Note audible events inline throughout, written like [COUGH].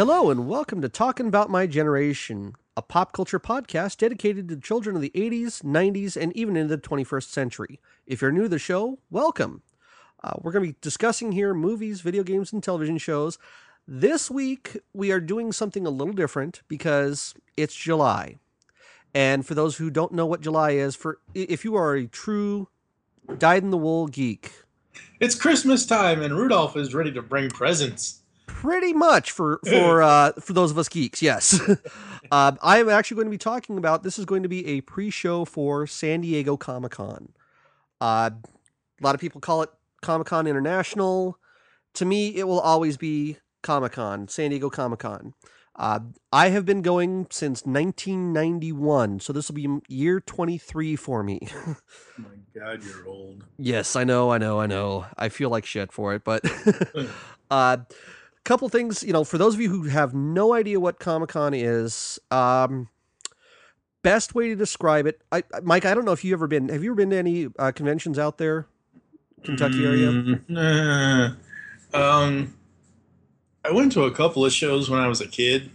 Hello, and welcome to Talking About My Generation, a pop culture podcast dedicated to children of the 80s, 90s, and even into the 21st century. If you're new to the show, welcome. Uh, we're going to be discussing here movies, video games, and television shows. This week, we are doing something a little different because it's July. And for those who don't know what July is, for if you are a true dyed in the wool geek, It's Christmas time and Rudolph is ready to bring presents. Pretty much for for [LAUGHS] uh, for those of us geeks, yes. uh, [LAUGHS] I am actually going to be talking about this is going to be a pre-show for San Diego Comic Con. Uh, a lot of people call it Comic Con International. To me, it will always be Comic Con, San Diego Comic Con. Uh, I have been going since 1991, so this will be year 23 for me. Oh [LAUGHS] my god, you're old. Yes, I know, I know, I know. I feel like shit for it, but uh couple things, you know, for those of you who have no idea what Comic-Con is, um best way to describe it. I Mike, I don't know if you ever been have you ever been to any uh, conventions out there? Kentucky area? Mm. Um, I went to a couple of shows when I was a kid.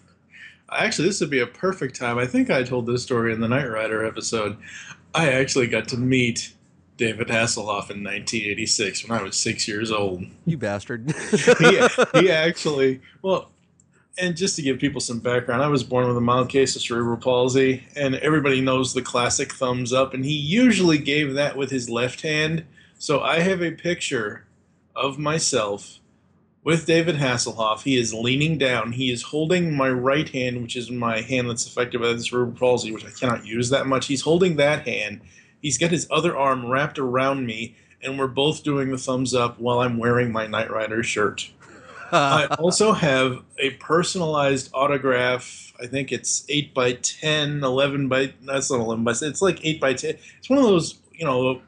Actually, this would be a perfect time. I think I told this story in the Knight Rider episode. I actually got to meet David Hasselhoff in 1986 when I was six years old. You bastard. [LAUGHS] he, he actually well and just to give people some background i was born with a mild case of cerebral palsy and everybody knows the classic thumbs up and he usually gave that with his left hand so i have a picture of myself with david hasselhoff he is leaning down he is holding my right hand which is my hand that's affected by the cerebral palsy which i cannot use that much he's holding that hand he's got his other arm wrapped around me and we're both doing the thumbs up while I'm wearing my Knight Rider shirt. I [LAUGHS] also have a personalized autograph. I think it's 8 by 10, 11 by, that's not 11 by, it's like 8 by 10. It's one of those, you know,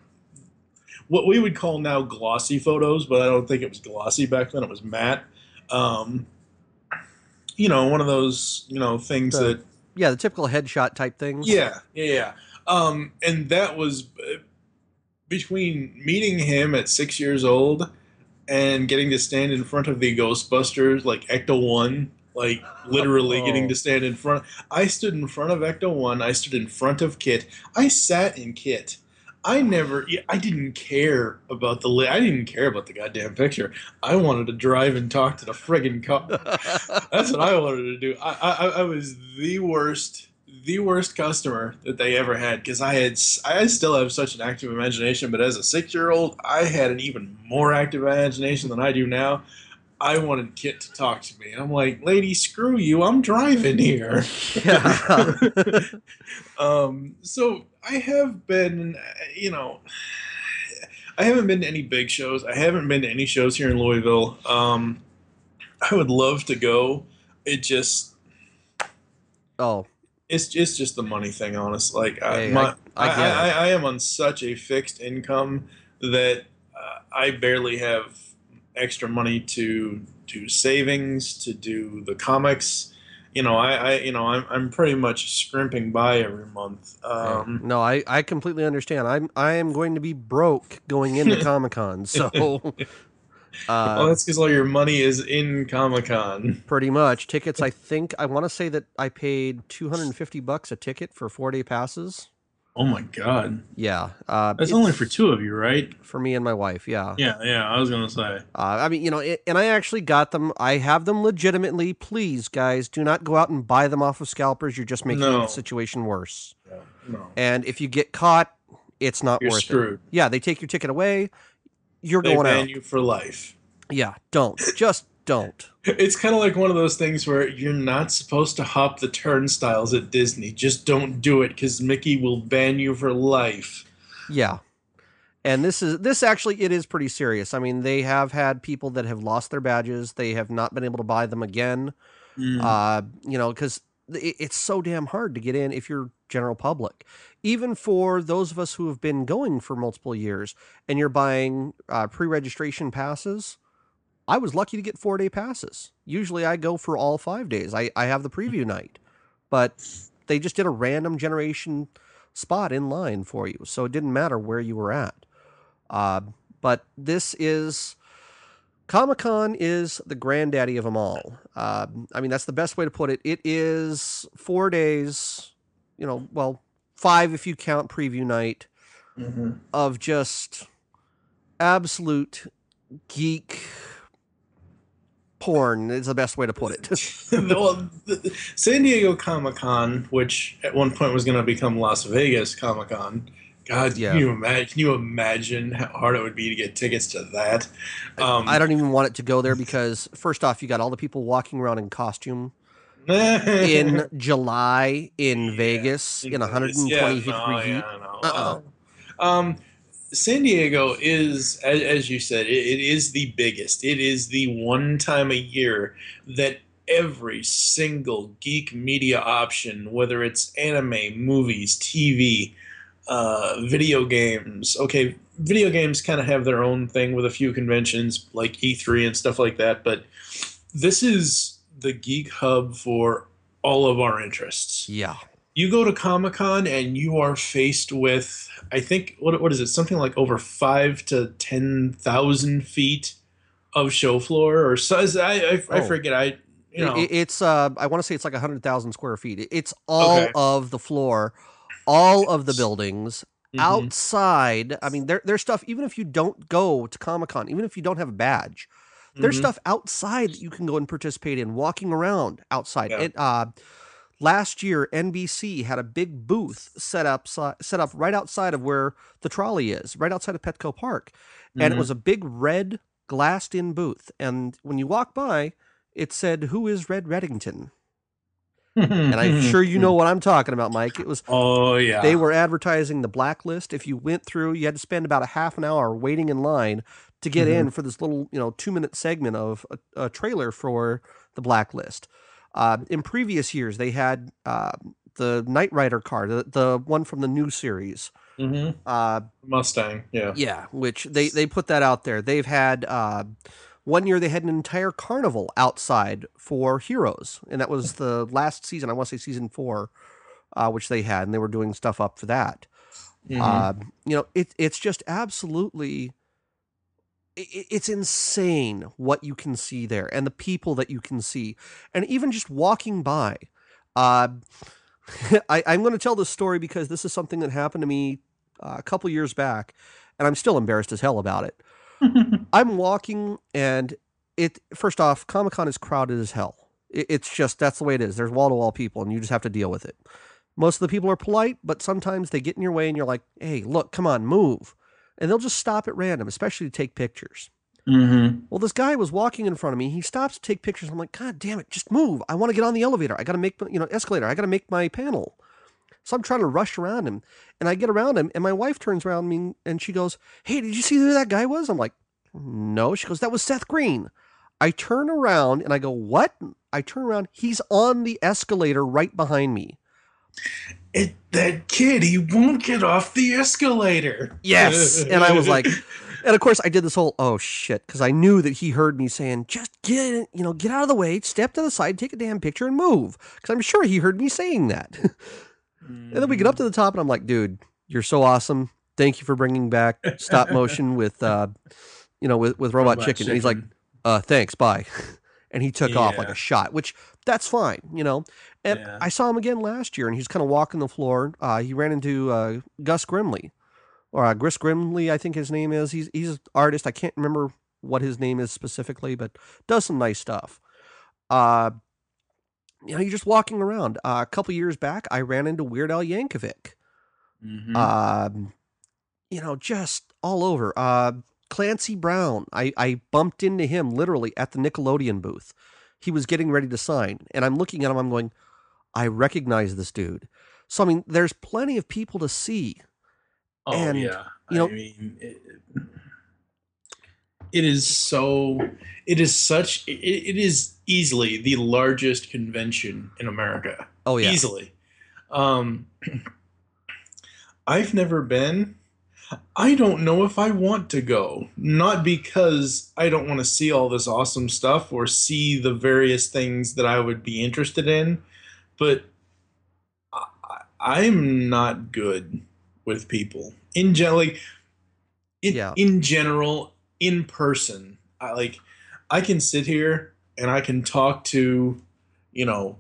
what we would call now glossy photos, but I don't think it was glossy back then. It was matte. Um, you know, one of those, you know, things The- that yeah, the typical headshot type things. yeah, yeah, yeah. Um, and that was uh, between meeting him at six years old and getting to stand in front of the Ghostbusters, like Ecto One, like literally Oh. getting to stand in front. I stood in front of Ecto One. I stood in front of KITT. I sat in KITT. I never, I didn't care about the, I didn't care about the goddamn picture. I wanted to drive and talk to the friggin' car. [LAUGHS] That's what I wanted to do. I, I, I was the worst, the worst customer that they ever had because I had, I still have such an active imagination, but as a six-year-old, I had an even more active imagination than I do now. I wanted KITT to talk to me, and I'm like, "Lady, screw you! I'm driving here." Yeah. [LAUGHS] um, so I have been, you know, I haven't been to any big shows. I haven't been to any shows here in Louisville. Um, I would love to go. It just, oh, it's it's just the money thing, honest. Like I, my, I- I I. I, I am on such a fixed income that uh, I barely have extra money to do savings to do the comics. You know, I, I you know, I'm, I'm pretty much scrimping by every month. Um, no, I, I completely understand. I'm I am going to be broke going into [LAUGHS] Comic Con, so [LAUGHS] uh, that's because all your money is in Comic Con. pretty much tickets. I [LAUGHS] think I want to say that I paid 250 bucks a ticket for four day passes. Oh my god, Yeah, uh, that's it's only for two of you, right? for me and my wife. Yeah, Yeah, yeah. I was gonna say. Uh, I mean, you know, it, and I actually got them. I have them legitimately. Please, guys, do not go out and buy them off of scalpers. You're just making No. the situation worse. No, no. And if you get caught, it's not You're worth it. screwed. Yeah, they take your ticket away. You're They going ban out. you for life. Yeah, don't. Just don't. [LAUGHS] It's kind of like one of those things where you're not supposed to hop the turnstiles at Disney. Just don't do it because Mickey will ban you for life. Yeah. And this is this actually it is pretty serious. I mean, they have had people that have lost their badges. They have not been able to buy them again. Mm. uh, you know, because it's so damn hard to get in if you're general public. Even for those of us who have been going for multiple years and you're buying uh, pre-registration passes, I was lucky to get four day passes. Usually I go for all five days. I, I have the preview night, but they just did a random generation spot in line for you. So it didn't matter where you were at. Uh, but this is Comic Con is the granddaddy of them all. Uh, I mean, that's the best way to put it. It is four days, you know, well, five if you count preview night Mm-hmm. of just absolute geek porn is the best way to put it. [LAUGHS] [LAUGHS] well, the, San Diego Comic Con, which at one point was going to become Las Vegas Comic Con. God, Yeah. can you imagine? Can you imagine how hard it would be to get tickets to that? Um, I don't even want it to go there because first off, you got all the people walking around in costume in [LAUGHS] July in Yeah, Vegas in 120 yeah, degree no, heat. yeah, no. Uh-uh. Um, San Diego is, as, as you said, it, it is the biggest. It is the one time a year that every single geek media option, whether it's anime, movies, TV, uh, video games. Okay, video games kind of have their own thing with a few conventions like E3 and stuff like that, but this is the geek hub for all of our interests Yeah. you go to Comic Con and you are faced with, I think, what what is it? Something like over five to ten thousand feet of show floor, or so. I I, I Oh. forget. I you know. It- it's uh I want to say it's like 100,000 square feet. It's all Okay. of the floor, all of the buildings, Mhm. outside. I mean, there, there's stuff, even if you don't go to Comic Con, even if you don't have a badge, there's Mhm. stuff outside that you can go and participate in, walking around outside. Yeah. And, uh, last year, NBC had a big booth set up, set up right outside of where the trolley is, right outside of Petco Park. And it Mhm. was a big red glassed in booth. And when you walk by, it said, Who is Red Reddington? And I'm sure you know [LAUGHS] what I'm talking about, Mike. It was Oh yeah. they were advertising the blacklist. If you went through, you had to spend about a half an hour waiting in line to get in for this little, you know, two minute segment of a, a trailer for the blacklist. Uh, in previous years, they had uh, the Knight Rider car, the, the one from the new series. hmm Uh, Mustang. Yeah. yeah, which they they put that out there. They've had uh, one year they had an entire carnival outside for heroes, and that was the last season. I want to say season four, uh, which they had, and they were doing stuff up for that. Mhm. Uh, you know, it it's just absolutely. i- i- It's insane what you can see there, and the people that you can see, and even just walking by. Uh, [LAUGHS] I, I'm going to tell this story because this is something that happened to me uh, a couple years back, and I'm still embarrassed as hell about it. [LAUGHS] I'm walking, and it first off, Comic Con is crowded as hell. It, it's just that's the way it is. There's wall to wall people, and you just have to deal with it. Most of the people are polite, but sometimes they get in your way, and you're like, "Hey, look, come on, move," and they'll just stop at random, especially to take pictures. Mhm. Well, this guy was walking in front of me. He stops to take pictures. I'm like, God damn it, just move. I want to get on the elevator. I got to make, you know, escalator. I got to make my panel. So I'm trying to rush around him. And I get around him, and my wife turns around me and she goes, Hey, did you see who that guy was? I'm like, No. She goes, That was Seth Green. I turn around and I go, What? I turn around. He's on the escalator right behind me. It, that kid, he won't get off the escalator. Yes. [LAUGHS] and I was like, and of course I did this whole oh shit because I knew that he heard me saying just get you know get out of the way, step to the side, take a damn picture and move because I'm sure he heard me saying that. [LAUGHS] and then we get up to the top and I'm like, dude, you're so awesome. Thank you for bringing back stop motion [LAUGHS] with uh, you know with with robot, Robot chicken. And he's like, uh, thanks, bye. [LAUGHS] and he took off like a shot, which that's fine, you know. And Yeah. I saw him again last year, and he's kind of walking the floor. Uh, he ran into uh, Gus Grimly, or uh, Gris Grimly, I think his name is. He's he's an artist. I can't remember what his name is specifically, but does some nice stuff. Uh, you know, you're just walking around. Uh, a couple years back, I ran into Weird Al Yankovic. Mhm. Um, you know, just all over. Uh, Clancy Brown, I, I bumped into him literally at the Nickelodeon booth. He was getting ready to sign, and I'm looking at him. I'm going, I recognize this dude. So I mean, there's plenty of people to see. Oh And, yeah, you know- I mean, it, it is so. It is such. It, it is easily the largest convention in America. Oh yeah, Easily. Um, I've never been. I don't know if I want to go. Not because I don't want to see all this awesome stuff or see the various things that I would be interested in, but I, I'm not good with people in general. Like, in, Yeah. in general, in person, I like I can sit here and I can talk to, you know,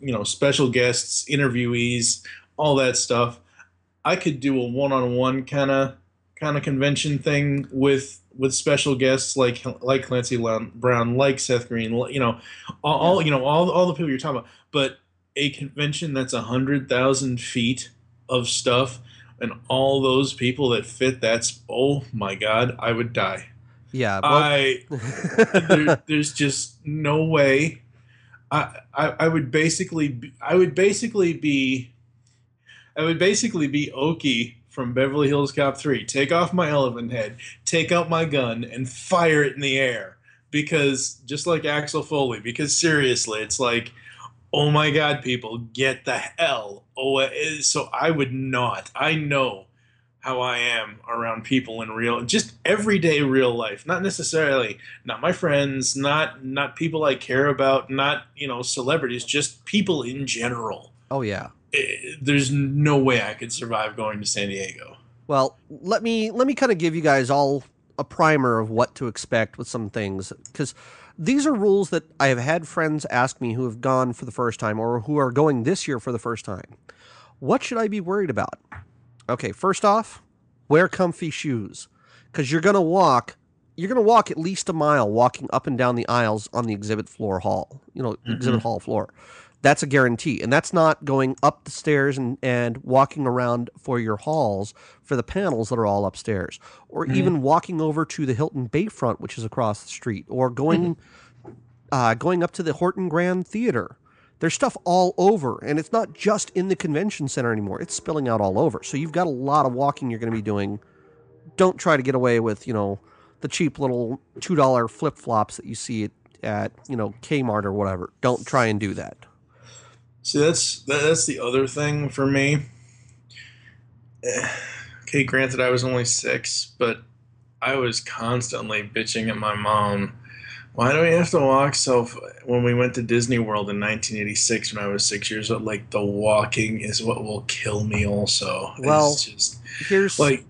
you know, special guests, interviewees, all that stuff. I could do a one-on-one kind of kind of convention thing with with special guests like like Clancy Brown, like Seth Green, you know, all, you know all all the people you're talking about. But a convention that's a hundred thousand feet of stuff and all those people that fit that's oh my god i would die. Yeah well, i [LAUGHS] there, there's just no way. I, I i would basically be, i would basically be i would basically be okie from beverly hills cop 3 take off my elephant head take out my gun and fire it in the air. Because just like axel foley because seriously it's like oh my god people get the hell away so i would not i know how i am around people in real just everyday real life not necessarily not my friends not not people i care about not you know celebrities just people in general. Oh yeah. It, eh, there's no way i could survive going to san diego. Well let me let me kind of give you guys all a primer of what to expect with some things because these are rules that I have had friends ask me who have gone for the first time or who are going this year for the first time. What should I be worried about? Okay, first off, wear comfy shoes because you're going to walk you're going to walk at least a mile walking up and down the aisles on the exhibit floor hall, you know, mm-hmm. exhibit hall floor. That's a guarantee. And that's not going up the stairs and, and walking around for your halls for the panels that are all upstairs, or mm-hmm. even walking over to the Hilton Bayfront, which is across the street, or going mm-hmm. uh, going up to the Horton Grand Theater. There's stuff all over, and it's not just in the convention center anymore. It's spilling out all over. So you've got a lot of walking you're going to be doing. Don't try to get away with, you know, the cheap little $2 flip flops that you see at, at, you know, Kmart or whatever. Don't try and do that. See, that's that's the other thing for me. [SIGHS] Okay, granted, I was only six, but I was constantly bitching at my mom. Why do we have to walk so? F-? When we went to Disney World in 1986, when I was six years old, like the walking is what will kill me. Also, well, it's just here's like.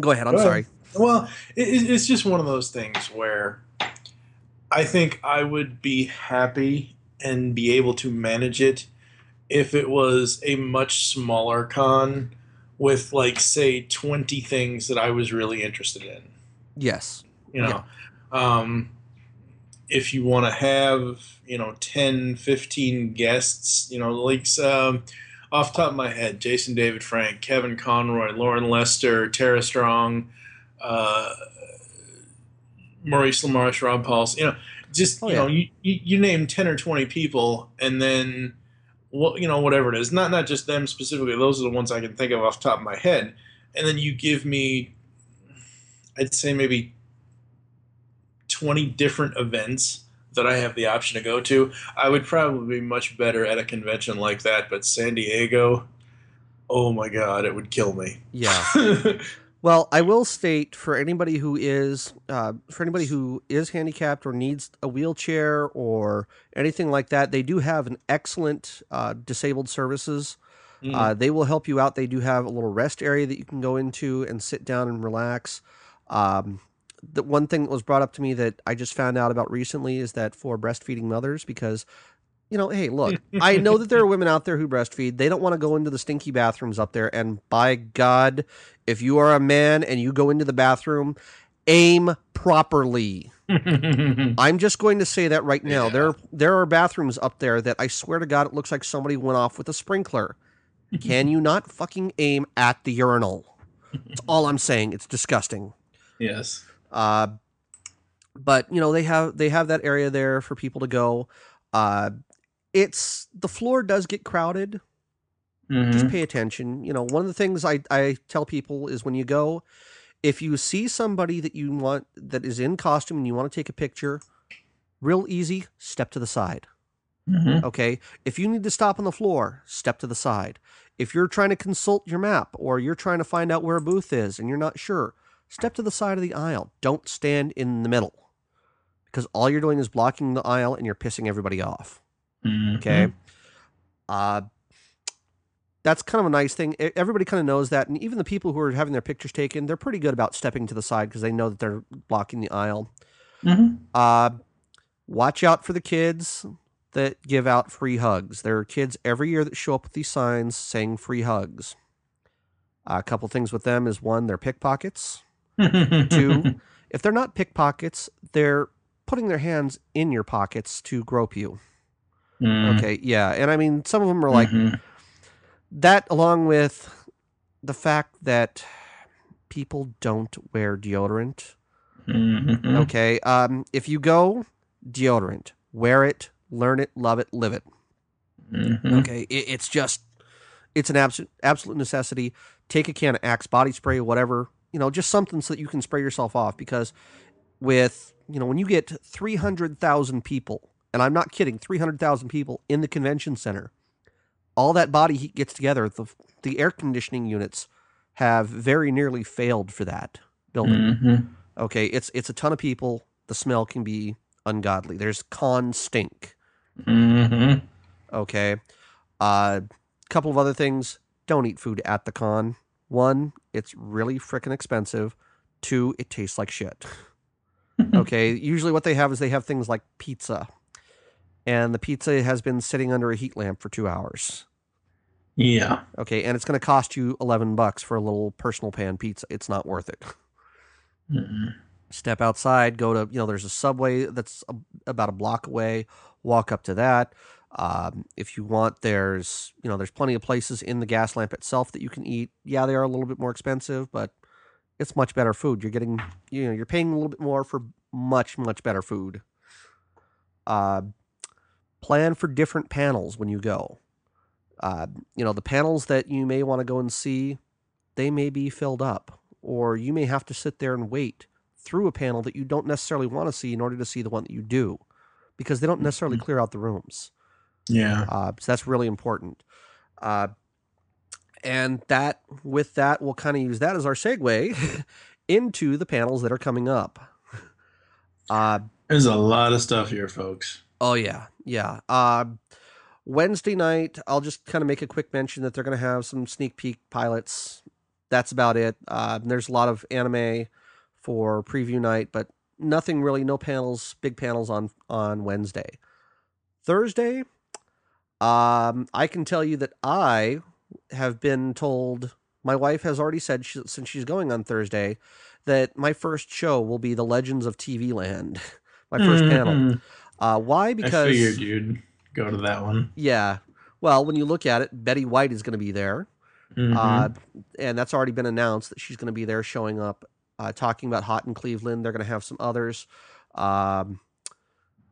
Go ahead. I'm sorry. Well, it, it's just one of those things where I think I would be happy and be able to manage it if it was a much smaller con with like say 20 things that I was really interested in. Yes. You know. Yeah. Um if you want to have, you know, 10, 15 guests, you know, like um, off top of my head, Jason David Frank, Kevin Conroy, Loren Lester, Tara Strong, uh, Maurice LaMarche, Rob Paulsen, you know, just oh, you yeah. know you, you name 10 or 20 people and then what you know whatever it is. Not not just them specifically. Those are the ones i can think of off top of my head. And then you give me i'd say maybe 20 different events that i have the option to go to. I would probably be much better at a convention like that but san diego oh my god it would kill me. Yeah [LAUGHS] Well, I will state for anybody who is uh, for anybody who is handicapped or needs a wheelchair or anything like that, they do have an excellent uh, disabled services. Mm. Uh, they will help you out. They do have a little rest area that you can go into and sit down and relax. Um, the one thing that was brought up to me that I just found out about recently is that for breastfeeding mothers, because you know, hey, look, [LAUGHS] I know that there are women out there who breastfeed. They don't want to go into the stinky bathrooms up there. And by God, if you are a man and you go into the bathroom, aim properly. [LAUGHS] I'm just going to say that right now. Yeah. There there are bathrooms up there that I swear to God it looks like somebody went off with a sprinkler. Can [LAUGHS] you not fucking aim at the urinal? That's all I'm saying. It's disgusting. Yes. Uh but you know they have they have that area there for people to go. Uh it's the floor does get crowded. Mm-hmm. Just pay attention. You know, one of the things I, I tell people is when you go, if you see somebody that you want that is in costume and you want to take a picture, real easy, step to the side. Mm-hmm. Okay. If you need to stop on the floor, step to the side. If you're trying to consult your map or you're trying to find out where a booth is and you're not sure, step to the side of the aisle. Don't stand in the middle because all you're doing is blocking the aisle and you're pissing everybody off. Mm-hmm. Okay. Uh, that's kind of a nice thing. Everybody kind of knows that, and even the people who are having their pictures taken, they're pretty good about stepping to the side because they know that they're blocking the aisle. Mm-hmm. Uh, watch out for the kids that give out free hugs. There are kids every year that show up with these signs saying free hugs. a couple things with them is one, they're pickpockets. Two, [LAUGHS] if they're not pickpockets, they're putting their hands in your pockets to grope you. Mm. Okay, yeah. And I mean, some of them are like Mhm. that, along with the fact that people don't wear deodorant. Mhm. Okay. Um, if you go, deodorant, wear it, learn it, love it, live it. Mhm. Okay. It, it's just, it's an absolute absolute necessity. Take a can of Axe body spray, whatever, you know, just something so that you can spray yourself off. Because with, you know, when you get 300,000 people, and I'm not kidding, 300,000 people in the convention center, all that body heat gets together. The, the air conditioning units have very nearly failed for that building. Mhm. Okay, it's it's a ton of people. The smell can be ungodly. There's con stink. Mhm. Okay, a uh, couple of other things. Don't eat food at the con. One, it's really freaking expensive. Two, it tastes like shit. [LAUGHS] Okay, usually what they have is they have things like pizza, and the pizza has been sitting under a heat lamp for two hours. Yeah. Okay, and it's going to cost you eleven bucks for a little personal pan pizza. It's not worth it. Mhm. step outside, go to, you know, there's a subway that's a, about a block away, walk up to that. Um, if you want, there's, you know, there's plenty of places in the gas lamp itself that you can eat. Yeah, they are a little bit more expensive, but it's much better food. You're getting, you know, you're paying a little bit more for much, much better food. Uh, plan for different panels when you go. Uh, you know, the panels that you may want to go and see, they may be filled up, or you may have to sit there and wait through a panel that you don't necessarily want to see in order to see the one that you do, because they don't necessarily Mhm. clear out the rooms. Yeah. Uh, so that's really important. Uh, and that, with that, we'll kind of use that as our segue [LAUGHS] into the panels that are coming up. Uh, There's a lot of stuff here, folks. Oh yeah, yeah. Uh, Wednesday night, I'll just kind of make a quick mention that they're going to have some sneak peek pilots. That's about it. Uh, there's a lot of anime for preview night, but nothing really. No panels, big panels on on Wednesday. Thursday, um, I can tell you that I have been told. My wife has already said she, since she's going on Thursday that my first show will be the Legends of TV Land. [LAUGHS] my 1st panel. Uh, why? I Because figured you'd go to that one. yeah. Well, when you look at it, Betty White is going to be there, Mhm. uh, and that's already been announced that she's going to be there, showing up, uh, talking about Hot in Cleveland. They're going to have some others. Um,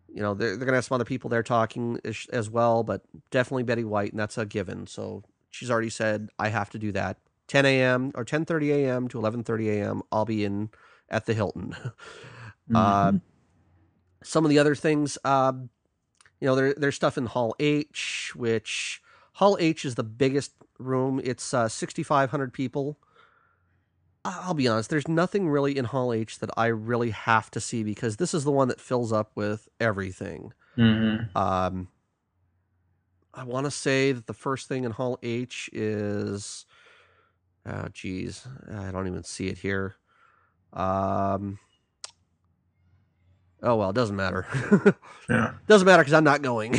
you know, they're, they're going to have some other people there talking as, as well, but definitely Betty White, and that's a given. So she's already said I have to do that. 10 a.m. or 10:30 a.m. to 11:30 a.m. I'll be in at the Hilton. [LAUGHS] uh, Mhm. Some of the other things, um, you know, there, there's stuff in Hall H, which Hall H is the biggest room. It's uh, 6,500 people. I'll be honest, there's nothing really in Hall H that I really have to see because this is the one that fills up with everything. Mhm. Um, I want to say that the first thing in Hall H is, oh, geez, I don't even see it here. Um, oh well, it doesn't matter. [LAUGHS] Yeah. doesn't matter because I'm not going.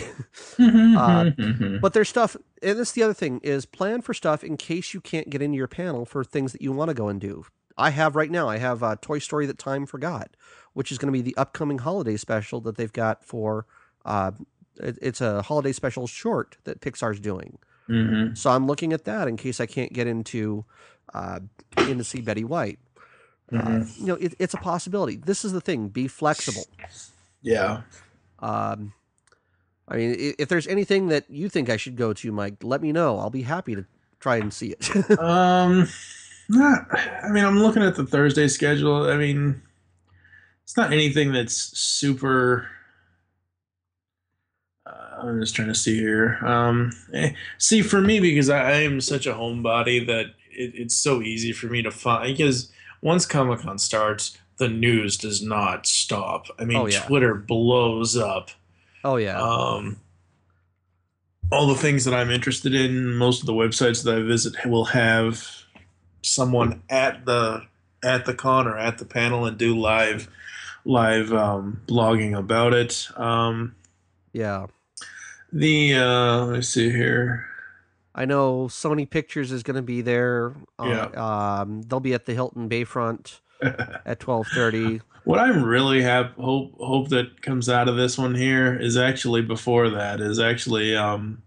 Mhm. [LAUGHS] [LAUGHS] but there's stuff, and this is the other thing is plan for stuff in case you can't get into your panel for things that you want to go and do. I have right now. I have uh, Toy Story that Time Forgot, which is going to be the upcoming holiday special that they've got for. Uh, it, it's a holiday special short that Pixar's doing. Mhm. So I'm looking at that in case I can't get into uh, in to see Betty White. Uh, Mhm. you know, it, it's a possibility. This is the thing: be flexible. Yeah. Um, I mean, if there's anything that you think I should go to, Mike, let me know. I'll be happy to try and see it. [LAUGHS] Um, not. I mean, I'm looking at the Thursday schedule. I mean, it's not anything that's super. Uh, I'm just trying to see here. Um, eh, see, for me, because I, I am such a homebody that it, it's so easy for me to find. Because once Comic Con starts, the news does not stop. I mean, Oh, yeah. Twitter blows up. oh yeah, Um, all the things that I'm interested in, most of the websites that I visit will have someone at the at the con or at the panel and do live live um, blogging about it. Um, Yeah. the uh, let me see here. I know Sony Pictures is going to be there. Uh, Yeah. Um, they'll be at the Hilton Bayfront [LAUGHS] at 12:30. What I'm really hap- hope hope that comes out of this one here is actually before that is actually um,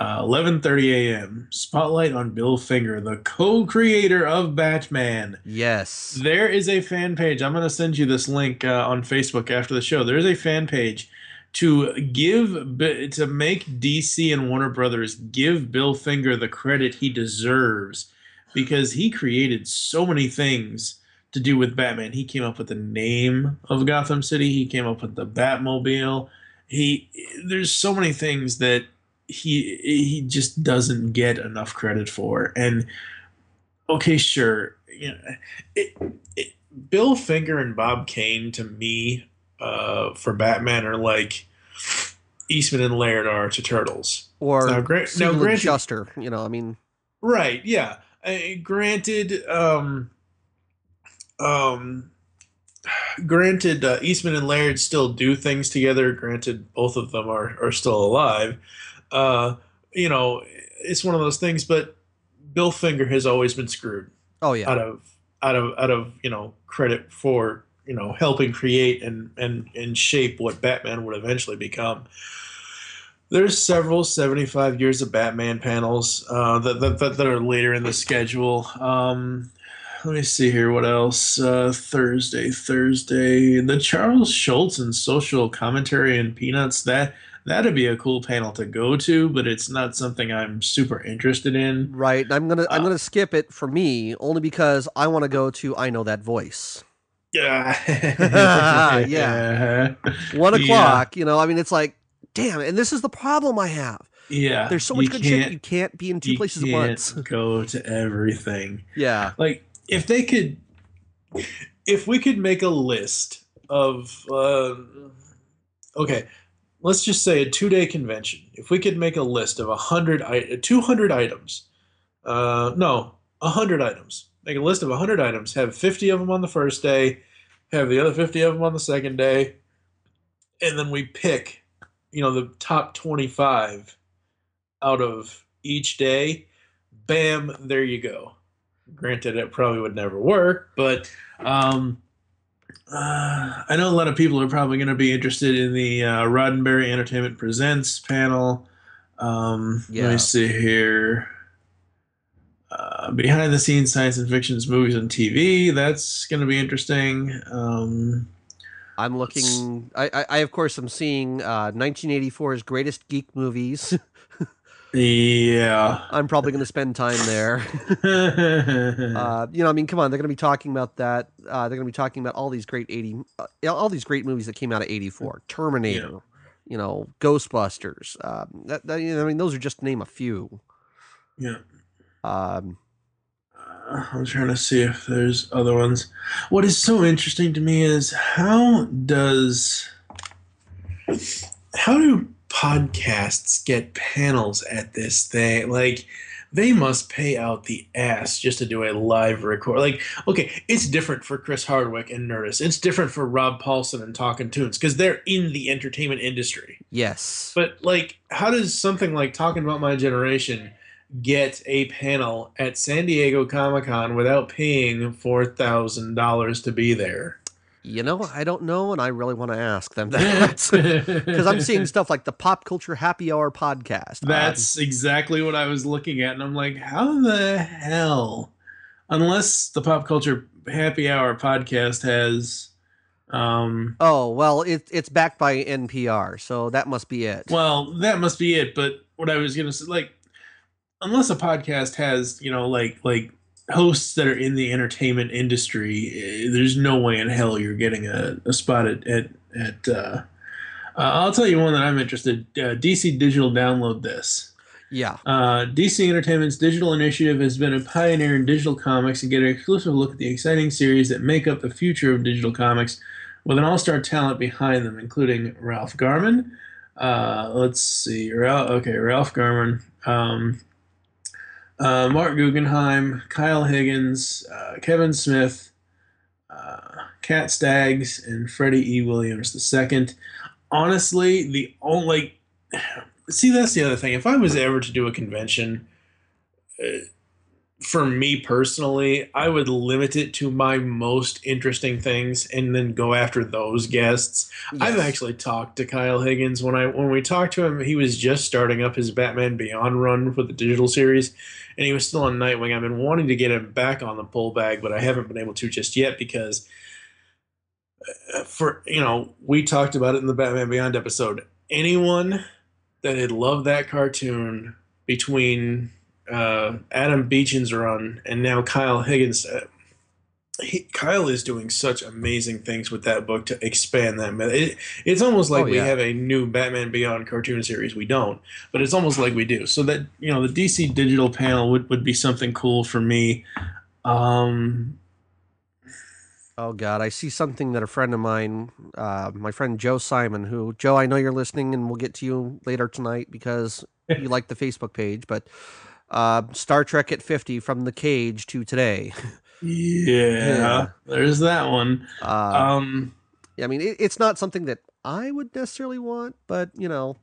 uh, 11:30 a.m. Spotlight on Bill Finger, the co-creator of Batman. Yes. There is a fan page. I'm going to send you this link uh, on Facebook after the show. There is a fan page to give to make DC and Warner Brothers give Bill Finger the credit he deserves because he created so many things to do with Batman. He came up with the name of Gotham City. He came up with the Batmobile. He there's so many things that he he just doesn't get enough credit for. And okay, sure, you know, it, it, Bill Finger and Bob Kane to me uh, for Batman are like Eastman and Laird are to Turtles. Or Now, gra- now, granted- Shuster. You know, I mean, Right. Yeah. Uh, granted, um, um, granted, uh, Eastman and Laird still do things together. Granted, both of them are are still alive. Uh, you know, it's one of those things. But Bill Finger has always been screwed oh yeah. out of out of out of you know credit for you know helping create and and and shape what Batman would eventually become. There's several 75 years of Batman panels uh, that, that, that are later in the schedule. Um, let me see here. What else? Uh, Thursday, Thursday, the Charles Schulz and social commentary and peanuts. That that'd be a cool panel to go to, but it's not something I'm super interested in. Right. I'm gonna I'm Uh, gonna skip it for me only because I want to go to I know that voice. Yeah. [LAUGHS] [LAUGHS] Yeah. One Yeah. o'clock. You know, I mean, it's like, damn. And this is the problem I have. Yeah. There's so much good shit. You can't be in two places at once. [LAUGHS] Go to everything. Yeah. Like if they could, if we could make a list of, uh, okay, let's just say a two-day convention. If we could make a list of a hundred, i- two hundred items, uh, no, a hundred items. Make a list of hundred items. Have fifty of them on the first day. Have the other fifty of them on the second day, and then we pick, you know, the top twenty-five out of each day. Bam! There you go. Granted, it probably would never work, but um, uh, I know a lot of people are probably going to be interested in the uh, Roddenberry Entertainment Presents panel. Um, Let me see here. Uh, behind the scenes science and fictions, movies, and TV. That's going to be interesting. Um, I'm looking. I, I, I of course I'm seeing uh, 1984's greatest geek movies. [LAUGHS] yeah. I'm probably going to spend time there. [LAUGHS] uh, you know, I mean, come on, they're going to be talking about that. Uh, they're going to be talking about all these great 80, uh, all these great movies that came out of 84. Terminator, you know, Ghostbusters. Um, that, that, you know, I mean, those are just to name a few. yeah. Um, I'm trying to see if there's other ones. What is so interesting to me is how does how do podcasts get panels at this thing? Like they must pay out the ass just to do a live record. Like, okay, it's different for Chris Hardwick and Nerdist. It's different for Rob Paulsen and Talkin' Toons because they're in the entertainment industry. yes. But like, how does something like talking about my generation get a panel at San Diego Comic Con without paying four thousand dollars to be there? You know, I don't know, and I really want to ask them [LAUGHS] that [LAUGHS] because I'm seeing stuff like the Pop Culture Happy Hour podcast. Um, That's exactly what I was looking at, and I'm like, how the hell? Unless the Pop Culture Happy Hour podcast has, um, oh well, it, it's backed by NPR, so that must be it. well, that must be it. But what I was gonna say, like, unless a podcast has, you know, like like hosts that are in the entertainment industry, eh, there's no way in hell you're getting a, a spot at at, at uh, uh, I'll tell you one that I'm interested. Uh, DC Digital download this. yeah, Uh, DC Entertainment's digital initiative has been a pioneer in digital comics and get an exclusive look at the exciting series that make up the future of digital comics with an all-star talent behind them, including Ralph Garman, Uh, let's see. Ralph, okay, Ralph Garman, um, uh, Marc Guggenheim, Kyle Higgins, uh, Kevin Smith, uh, Cat Staggs, and Freddie E. Williams II. Honestly, the only [SIGHS] see that's the other thing. If I was ever to do a convention, uh, for me personally, I would limit it to my most interesting things and then go after those guests. Yes. I've actually talked to Kyle Higgins when I when we talked to him, he was just starting up his Batman Beyond run for the digital series and he was still on Nightwing. I've been wanting to get him back on the pull bag, but I haven't been able to just yet because uh, for you know, we talked about it in the Batman Beyond episode. Anyone that had loved that cartoon between uh, Adam Beechen's run and now Kyle Higgins. He, Kyle is doing such amazing things with that book to expand that. It, it's almost like oh, yeah. we have a new Batman Beyond cartoon series. We don't, but it's almost like we do. So that you know, the DC digital panel would, would be something cool for me. Um, oh God, I see something that a friend of mine, uh, my friend Joe Simon, who Joe, I know you're listening, and we'll get to you later tonight because you [LAUGHS] like the Facebook page, but uh, Star Trek at 50 from the cage to today. [LAUGHS] Yeah, yeah. there's that one. Uh, um, I mean, it, it's not something that I would necessarily want, but you know,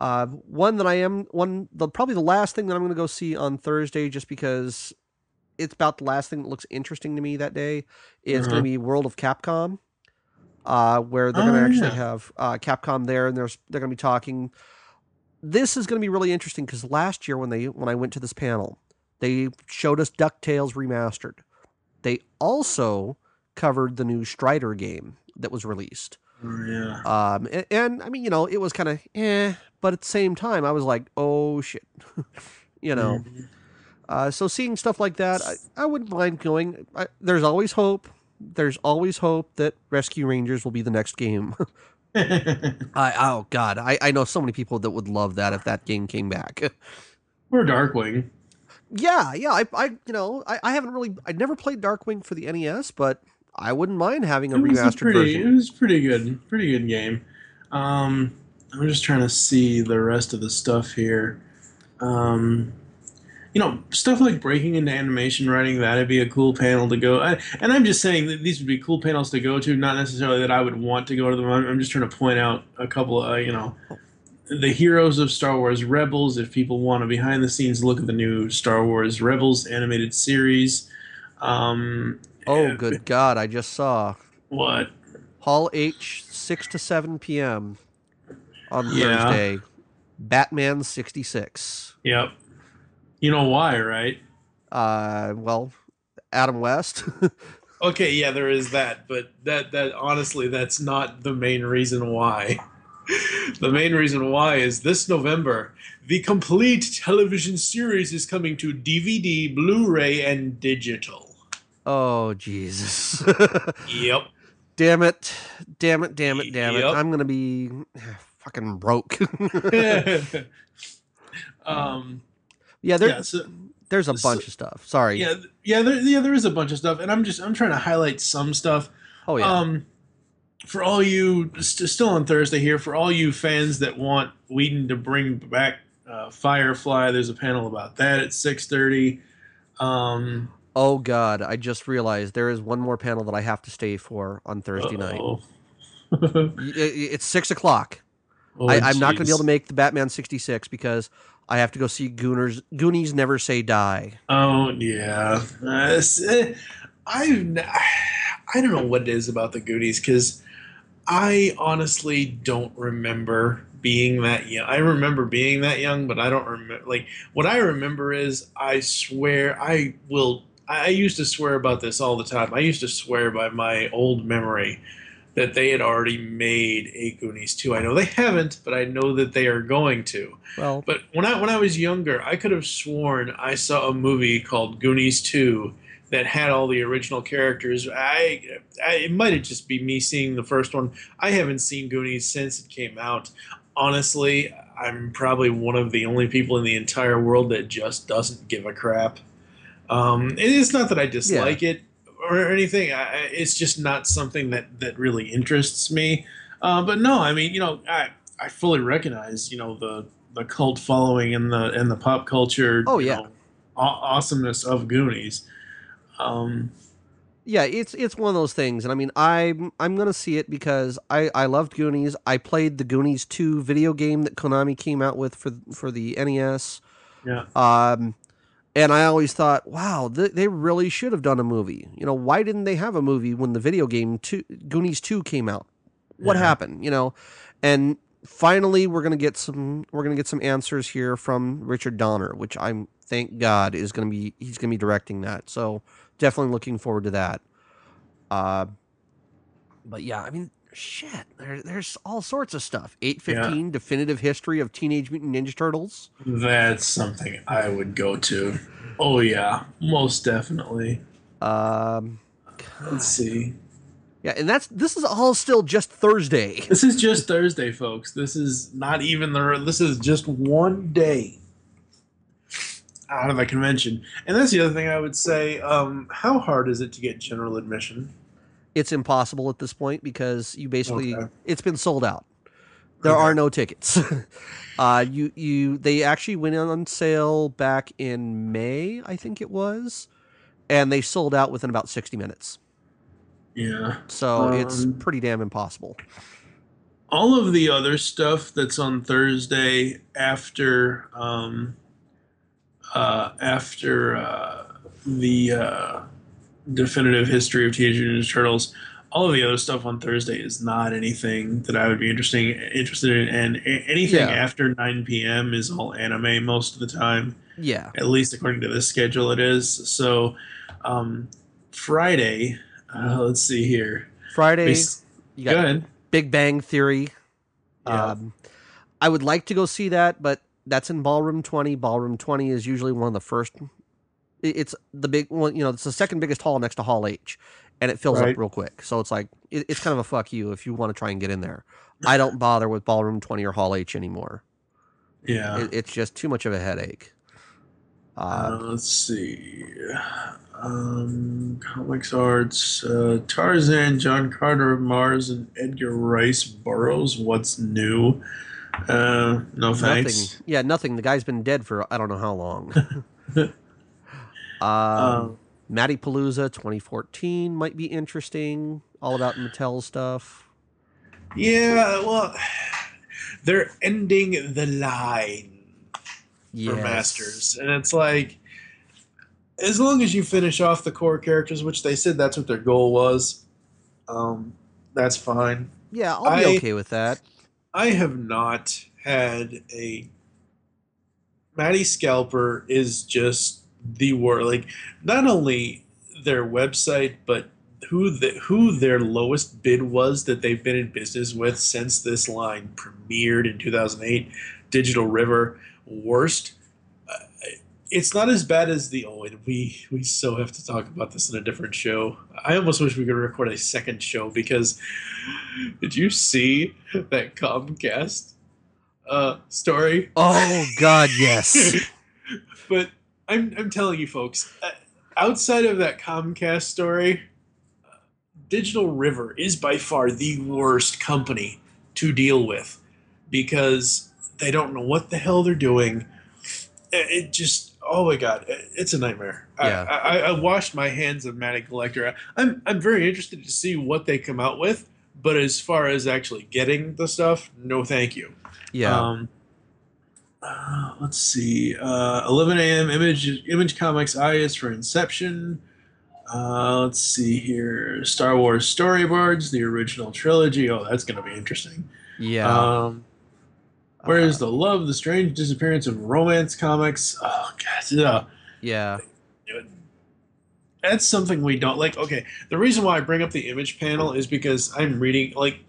uh, one that I am one the probably the last thing that I'm going to go see on Thursday, just because it's about the last thing that looks interesting to me that day. Is uh-huh. going to be World of Capcom, uh, where they're oh, going to actually yeah. have uh, Capcom there, and there's they're going to be talking this is going to be really interesting because last year when they when I went to this panel, they showed us Ducktales remastered. They also covered the new Strider game that was released. Oh, yeah. Um, and, and, I mean, you know, it was kind of eh, but at the same time, I was like, oh shit, [LAUGHS] you know. Mm-hmm. Uh, so seeing stuff like that, I, I wouldn't mind going. I, there's always hope. There's always hope that Rescue Rangers will be the next game. [LAUGHS] [LAUGHS] I oh god, I, I know so many people that would love that if that game came back. or Darkwing. Yeah, yeah. I, I you know I, I haven't really I never played Darkwing for the NES, but I wouldn't mind having a it remastered pretty, version. It was pretty good, pretty good game. Um, I'm just trying to see the rest of the stuff here. Um, you know, stuff like breaking into animation writing, that'd be a cool panel to go. I, and I'm just saying that these would be cool panels to go to, not necessarily that I would want to go to them. I'm, I'm just trying to point out a couple of, uh, you know, the heroes of Star Wars Rebels. If people want a behind the scenes look at the new Star Wars Rebels animated series. Um, oh, good God. I just saw. What? Hall H, 6 to 7 p.m. on yeah. Thursday. Batman 66. Yep. You know why, right? Uh, well, Adam West. [LAUGHS] okay, yeah, there is that, but that that honestly, that's not the main reason why. The main reason why is this November, the complete television series is coming to DVD, Blu-ray, and digital. Oh Jesus! [LAUGHS] yep. Damn it! Damn it! Damn it! Damn it! I'm gonna be fucking broke. [LAUGHS] [LAUGHS] um yeah, there, yeah, so, there's a bunch of stuff. Sorry. Yeah, yeah, there, yeah, there is a bunch of stuff, and I'm just I'm trying to highlight some stuff. Oh yeah. Um, for all you st- still on Thursday here, for all you fans that want Whedon to bring back uh, Firefly, there's a panel about that at six thirty. Um, oh God, I just realized there is one more panel that I have to stay for on Thursday uh-oh. [LAUGHS] night. it's six o'clock. Oh, I, am not going to be able to make the Batman 66 because I have to go see Gooners. Goonies Never Say Die. Oh yeah, uh, I I don't know what it is about the Goonies because I honestly don't remember being that young. I remember being that young, but I don't remember. Like what I remember is I swear I will. I used to swear about this all the time. I used to swear by my old memory that they had already made a Goonies 2. I know they haven't, but I know that they are going to. Well, but when I when I was younger, I could have sworn I saw a movie called Goonies 2 that had all the original characters. I, I it might have just be me seeing the first one. I haven't seen Goonies since it came out. Honestly, I'm probably one of the only people in the entire world that just doesn't give a crap. Um, it's not that I dislike yeah. it or anything. I, it's just not something that that really interests me. Uh, but no, I mean, you know, I I fully recognize, you know, the the cult following and the and the pop culture. Oh, yeah. know, aw- awesomeness of Goonies. Um, yeah, it's it's one of those things, and I mean, I'm I'm gonna see it because I I loved Goonies. I played the Goonies two video game that Konami came out with for for the NES. yeah, Um, and I always thought, wow, th- they really should have done a movie. You know, why didn't they have a movie when the video game two, Goonies two came out? What Yeah. happened? You know, and finally we're gonna get some we're gonna get some answers here from Richard Donner, which I'm thank God is gonna be he's gonna be directing that. So definitely looking forward to that. Uh, but yeah, I mean. Shit, there, there's all sorts of stuff. 815 Definitive History of Teenage Mutant Ninja Turtles. that's something I would go to. Oh yeah, most definitely. Um, Let's see. Yeah, and that's this is all still just Thursday. This is just Thursday, folks. This is not even the. This is just one day out of the convention, and that's the other thing I would say. Um, how hard is it to get general admission? It's impossible at this point because you basically Okay. it's been sold out. There Okay. are no tickets. [LAUGHS] uh, you you they actually went on sale back in May, I think it was, and they sold out within about sixty minutes. Yeah. So it's Um, pretty damn impossible. all of the other stuff that's on Thursday after um, uh, after uh, the uh, definitive history of Teenage Mutant Ninja Turtles, all of the other stuff on Thursday is not anything that I would be interesting interested in, and a- anything Yeah. after 9 p.m. is all anime most of the time. Yeah, At least according to this schedule, it is. So um, Friday, uh, let's see here. Friday you Go got. Big Bang Theory. Yeah. Um, I would like to go see that, but that's in Ballroom 20. Ballroom 20 is usually one of the first. It's the big one, you know, it's the second biggest hall next to Hall H, and it fills Right. up real quick. So it's like, it, it's kind of a fuck you if you want to try and get in there. I don't bother with Ballroom 20 or Hall H anymore. yeah. It, it's just too much of a headache. Uh, Uh, let's see. Um, comics arts, uh, Tarzan, John Carter of Mars, and Edgar Rice Burroughs. What's new? Uh, no thanks. nothing. Yeah, nothing. The guy's been dead for I don't know how long. [LAUGHS] um, Um, Matty Palooza 2014 might be interesting. All about Mattel stuff. yeah, well, they're ending the line for Masters, and it's like, as long as you finish off the core characters, which they said that's what their goal was, um, that's fine. Yeah, I'll be I- okay with that. I have not had a Matty Scalper is just the word. Like not only their website, but who the who their lowest bid was that they've been in business with since this line premiered in 2008. Digital River worst. It's not as bad as the oh, and we we so have to talk about this in a different show. I almost wish we could record a second show because did you see that Comcast uh, story? Oh God, yes. [LAUGHS] but I'm I'm telling you, folks, uh, outside of that Comcast story, Digital River is by far the worst company to deal with because they don't know what the hell they're doing. It just oh my god, it's a nightmare. Yeah. I, I, I washed my hands of Matty Collector. I'm I'm very interested to see what they come out with, but as far as actually getting the stuff, no, thank you. Yeah. Um, uh, let's see. Uh, 11 a.m. Image Image Comics I is for Inception. Uh, let's see here. Star Wars Storyboards, the original trilogy. Oh, that's going to be interesting. yeah. Um, where is Uh, the love, the strange disappearance of romance comics? Oh, God. Yeah. yeah. That's something we don't like. Okay, the reason why I bring up the image panel is because I'm reading, like,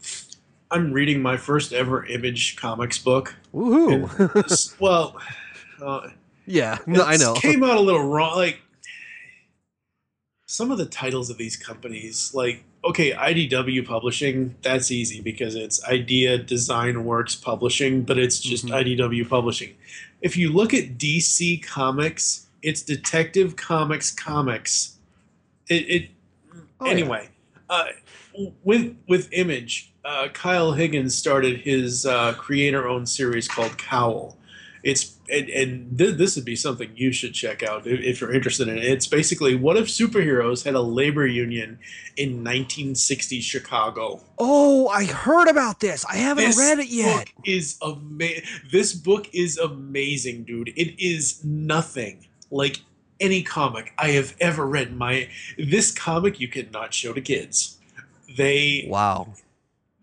I'm reading my first ever image comics book. Woohoo. [LAUGHS] Well, uh, yeah. No, I know. Came out a little wrong. Like some of the titles of these companies, like okay, IDW Publishing, that's easy because it's Idea Design Works Publishing, but it's just Mhm. IDW Publishing. If you look at DC Comics, it's Detective Comics Comics. It, it Oh, yeah. anyway. Uh, with with Image, uh, Kyle Higgins started his uh, creator-owned series called Cowl. It's and, and th- this would be something you should check out if, if, you're interested in it. It's basically what if superheroes had a labor union in 1960s Chicago? Oh, I heard about this. I haven't this read it yet. Book is ama- This book is amazing, dude. It is nothing like any comic I have ever read. My this comic you cannot show to kids. They wow.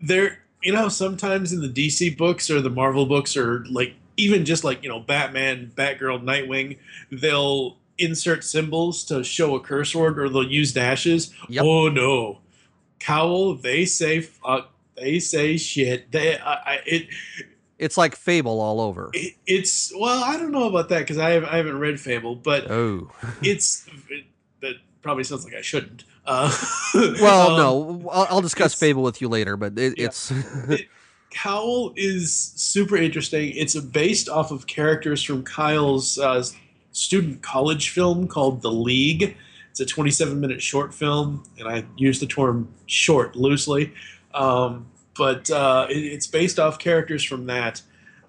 They're you know sometimes in the DC books or the Marvel books or like even just like you know Batman, Batgirl, Nightwing, they'll insert symbols to show a curse word or they'll use dashes. Yep. Oh no, Cowl they say fuck, they say shit. They I, I it. It's like Fable all over. It, it's well, I don't know about that because I, have, I haven't read Fable, but oh, [LAUGHS] it's it, that probably sounds like I shouldn't. Uh, [LAUGHS] well, um, no, I'll, I'll discuss Fable with you later, but it, yeah. it's it, Cowl is super interesting. It's based off of characters from Kyle's uh, student college film called The League. It's a 27 minute short film, and I use the term short loosely. Um, but uh, it, it's based off characters from that,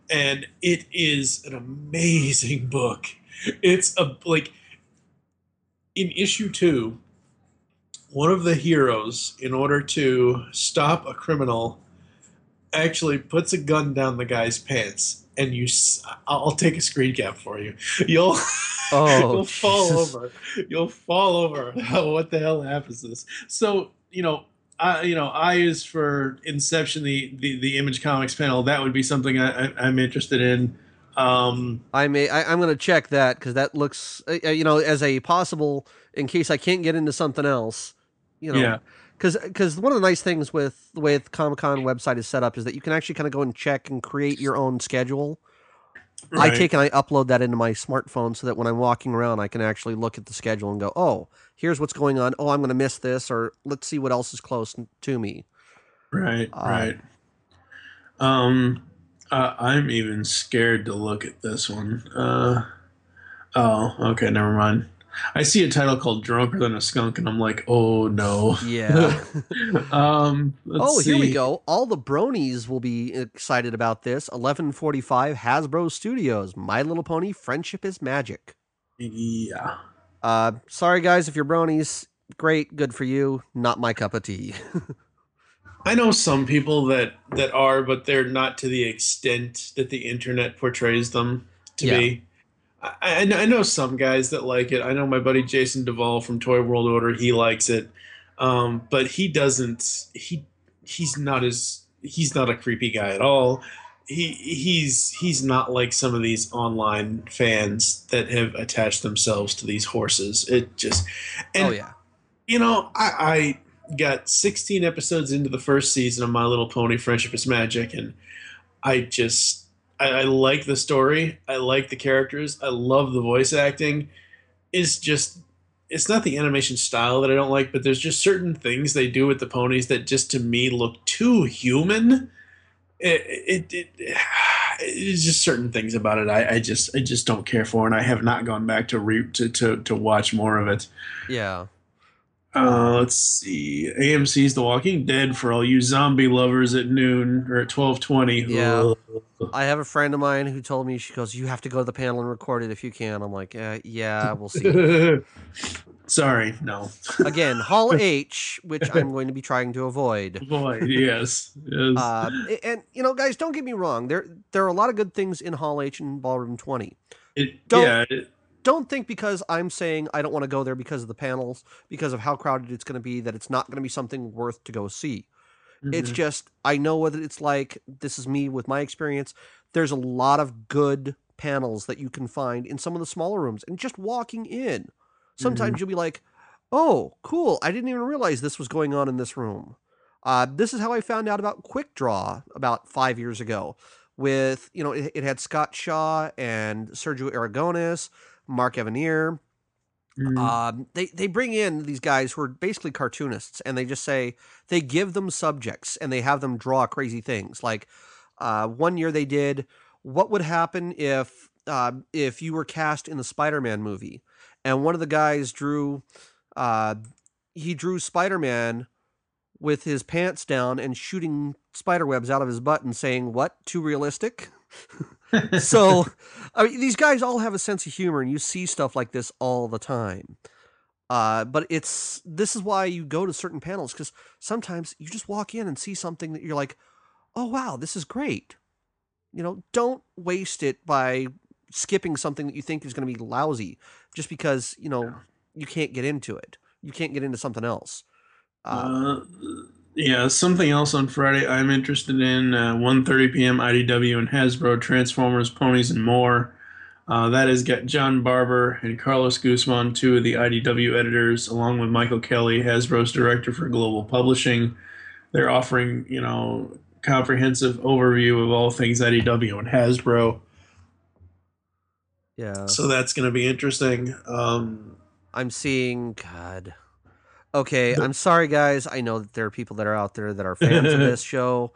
and it is an amazing [LAUGHS] book. It's a like in issue two, one of the heroes, in order to stop a criminal, actually puts a gun down the guy's pants and you I'll take a screen cap for you. You'll [LAUGHS] oh, you'll fall over. You'll fall over. [LAUGHS] what the hell happens this? So, you know, I you know, I is for Inception the the, the Image Comics panel. That would be something I, am interested in. Um I may I, am going to check that cuz that looks uh, uh, you know as a possible in case I can't get into something else, you know. Yeah because because one of the nice things with the way the Comic Con website is set up is that you can actually kind of go and check and create your own schedule. Right. I take and I upload that into my smartphone so that when I'm walking around, I can actually look at the schedule and go, "Oh, here's what's going on. Oh, I'm going to miss this, or let's see what else is close to me." Right, uh, right. Um, uh, I'm even scared to look at this one. Uh, oh, okay, never mind. I see a title called "Drunker Than a Skunk" and I'm like, oh no. Yeah. [LAUGHS] um. oh, see. here we go. All the bronies will be excited about this. 11:45 Hasbro Studios. My Little Pony: Friendship is Magic. Yeah. Uh, sorry guys if you're bronies. Great, good for you. Not my cup of tea. [LAUGHS] I know some people that that are, but they're not to the extent that the internet portrays them to yeah. be. I, I know some guys that like it. I know my buddy Jason Duvall from Toy World Order. He likes it, um, but he doesn't. He he's not as he's not a creepy guy at all. He he's he's not like some of these online fans that have attached themselves to these horses. It just and, oh yeah, you know I, I got 16 episodes into the first season of My Little Pony: Friendship is Magic, and I just I, I like the story. I like the characters. I love the voice acting. It's just it's not the animation style that I don't like, but there's just certain things they do with the ponies that just to me look too human. It, it, it, [SIGHS] it's just certain things about it I, I just I just don't care for, and I have not gone back to re to, to, to watch more of it. Yeah. Uh, let's see. AMC's The Walking Dead for all you zombie lovers at noon or at twelve twenty. Yeah. I have a friend of mine who told me she goes, "You have to go to the panel and record it if you can." I'm like, uh, "Yeah, we'll see." [LAUGHS] Sorry, no. Again, Hall [LAUGHS] H, which I'm going to be trying to avoid. Avoid, yes, yes. Uh, and you know, guys, don't get me wrong. There, there are a lot of good things in Hall H and Ballroom Twenty. It, don't, yeah. It, don't think because I'm saying I don't want to go there because of the panels, because of how crowded it's going to be, that it's not going to be something worth to go see. Mm-hmm. It's just I know what it's like. This is me with my experience. There's a lot of good panels that you can find in some of the smaller rooms, and just walking in, sometimes mm-hmm. you'll be like, "Oh, cool! I didn't even realize this was going on in this room." Uh, this is how I found out about Quick Draw about five years ago. With you know, it, it had Scott Shaw and Sergio Aragones Mark Evanier. Mm-hmm. Um, they they bring in these guys who are basically cartoonists, and they just say they give them subjects and they have them draw crazy things. Like uh, one year they did, what would happen if uh, if you were cast in the Spider-Man movie, and one of the guys drew, uh, he drew Spider-Man with his pants down and shooting spider webs out of his butt and saying, "What? Too realistic?" [LAUGHS] [LAUGHS] so, I mean, these guys all have a sense of humor, and you see stuff like this all the time. Uh, but it's this is why you go to certain panels because sometimes you just walk in and see something that you're like, "Oh wow, this is great." You know, don't waste it by skipping something that you think is going to be lousy just because you know you can't get into it. You can't get into something else. Uh, yeah, something else on Friday I'm interested in. Uh, 1.30 p.m. IDW and Hasbro Transformers, Ponies, and More. Uh, that has got John Barber and Carlos Guzman, two of the IDW editors, along with Michael Kelly, Hasbro's director for global publishing. They're offering, you know, comprehensive overview of all things IDW and Hasbro. Yeah. So that's going to be interesting. Um, I'm seeing God. Okay, I'm sorry, guys. I know that there are people that are out there that are fans of this [LAUGHS] show.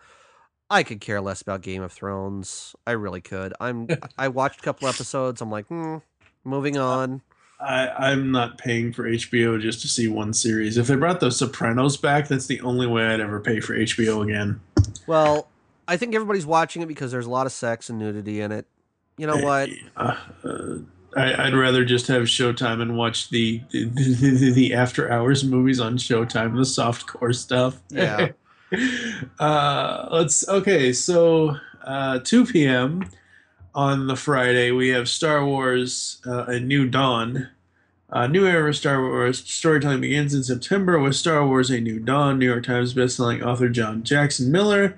I could care less about Game of Thrones. I really could. I'm. [LAUGHS] I watched a couple episodes. I'm like, hmm, moving on. I, I'm not paying for HBO just to see one series. If they brought The Sopranos back, that's the only way I'd ever pay for HBO again. Well, I think everybody's watching it because there's a lot of sex and nudity in it. You know what? Uh, uh, I, would rather just have Showtime and watch the the, the the, after hours movies on Showtime, the soft core stuff. Yeah. [LAUGHS] uh, let's okay. So uh, 2 p.m. on the Friday, we have Star Wars: uh, A New Dawn. Uh, new era of Star Wars storytelling begins in September with Star Wars: A New Dawn. New York Times bestselling author John Jackson Miller,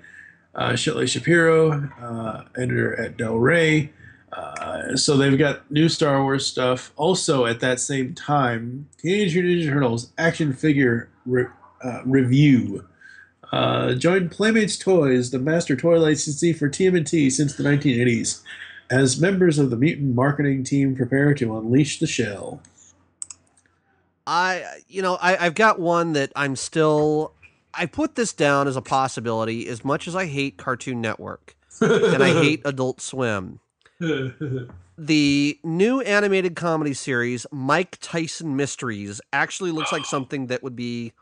uh, Shelley Shapiro, uh, editor at Del Rey. Uh, so they've got new Star Wars stuff. Also, at that same time, Teenage Mutant Ninja Turtles action figure re- uh, review. Uh, joined Playmates Toys, the master toy licensee for TMNT since the 1980s, as members of the mutant marketing team prepare to unleash the shell. I, you know, I, I've got one that I'm still. I put this down as a possibility as much as I hate Cartoon Network and I [LAUGHS] hate Adult Swim. [LAUGHS] the new animated comedy series, Mike Tyson Mysteries, actually looks like something that would be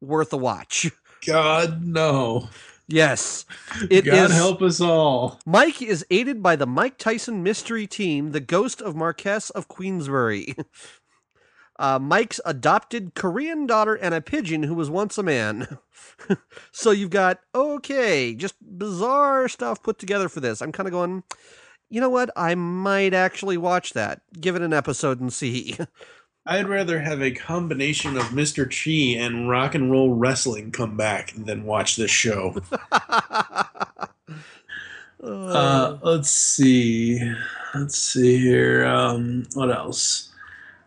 worth a watch. [LAUGHS] God, no. Yes. It God is, help us all. Mike is aided by the Mike Tyson mystery team, the ghost of Marquess of Queensberry. [LAUGHS] Uh, Mike's adopted Korean daughter and a pigeon who was once a man. so you've got, okay, just bizarre stuff put together for this. I'm kind of going, you know what? I might actually watch that. Give it an episode and see. [LAUGHS] I'd rather have a combination of Mr. Chi and rock and roll wrestling come back than watch this show. [LAUGHS] uh, let's see. Let's see here. Um, what else?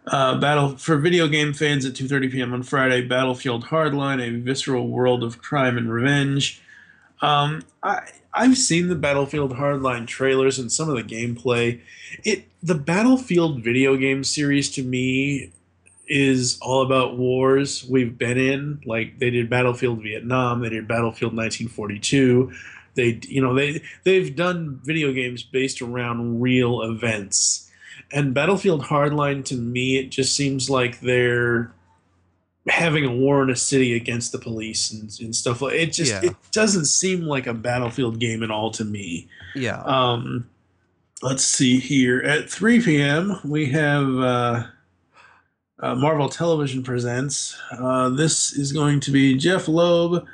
Uh, Battle for video game fans at 2:30 p.m. on Friday. Battlefield Hardline: A Visceral World of Crime and Revenge. Um, I I've seen the Battlefield Hardline trailers and some of the gameplay. It the Battlefield video game series to me is all about wars we've been in. Like they did Battlefield Vietnam, they did Battlefield 1942. They you know they they've done video games based around real events and Battlefield Hardline, to me, it just seems like they're having a war in a city against the police and, and stuff like it just yeah. it doesn't seem like a battlefield game at all to me. Yeah. Um let's see here. At 3 p.m we have uh, uh marvel television presents. Uh, this is going to be Jeph Loeb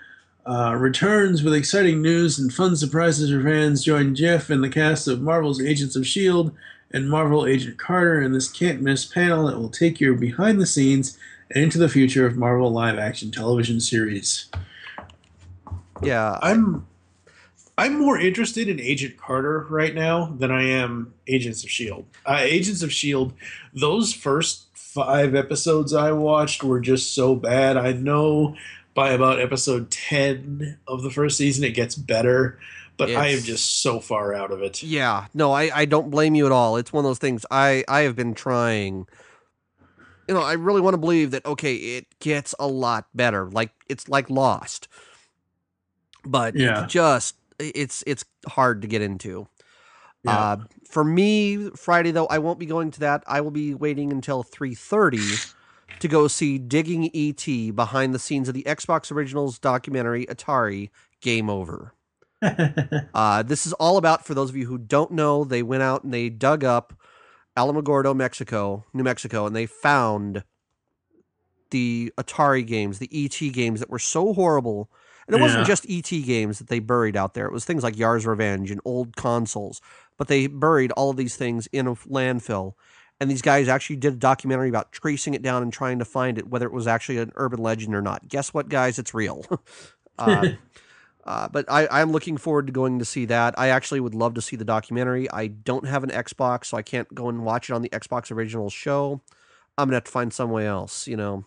uh, returns with exciting news and fun surprises for fans. Join Jeph and the cast of marvel's agents of shield and Marvel Agent Carter in this can't miss panel that will take you behind the scenes and into the future of Marvel live action television series. Yeah, I'm I'm more interested in Agent Carter right now than I am Agents of Shield. Uh, Agents of Shield, those first five episodes I watched were just so bad. I know by about episode ten of the first season it gets better but it's, I am just so far out of it. Yeah, no, I, I don't blame you at all. It's one of those things I, I have been trying. You know, I really want to believe that, okay, it gets a lot better. Like, it's like Lost. But yeah. it's just, it's, it's hard to get into. Yeah. Uh, for me, Friday, though, I won't be going to that. I will be waiting until 3.30 to go see Digging ET behind the scenes of the Xbox Originals documentary Atari Game Over. [LAUGHS] uh, this is all about, for those of you who don't know, they went out and they dug up Alamogordo, Mexico, New Mexico, and they found the Atari games, the ET games that were so horrible. And it wasn't just ET games that they buried out there. It was things like Yar's Revenge and old consoles. But they buried all of these things in a landfill. And these guys actually did a documentary about tracing it down and trying to find it, whether it was actually an urban legend or not. Guess what, guys? It's real. [LAUGHS] uh, [LAUGHS] uh, but I, I'm looking forward to going to see that. I actually would love to see the documentary. I don't have an Xbox, so I can't go and watch it on the Xbox Original show. I'm gonna have to find some way else. You know,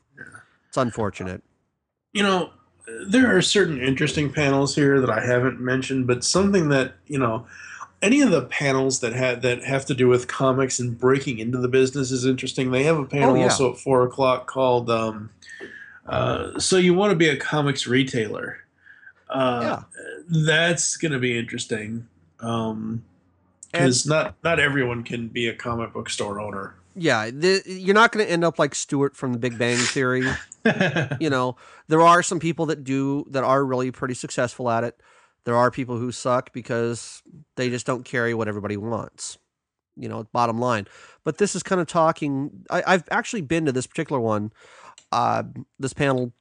it's unfortunate. you know, there are certain interesting panels here that I haven't mentioned, but something that you know, any of the panels that have that have to do with comics and breaking into the business is interesting. They have a panel Oh, yeah. also at four o'clock called um, uh, "So You Want to Be a Comics Retailer." Uh, Yeah. that's going to be interesting And because not not everyone can be a comic book store owner. yeah, the, you're not going to end up like Stewart from The Big Bang Theory. [LAUGHS] you know, there are some people that do that are really pretty successful at it. There are people who suck because they just don't carry what everybody wants. You know, bottom line. But this is kind of talking. I, I've actually been to this particular one, uh, this panel,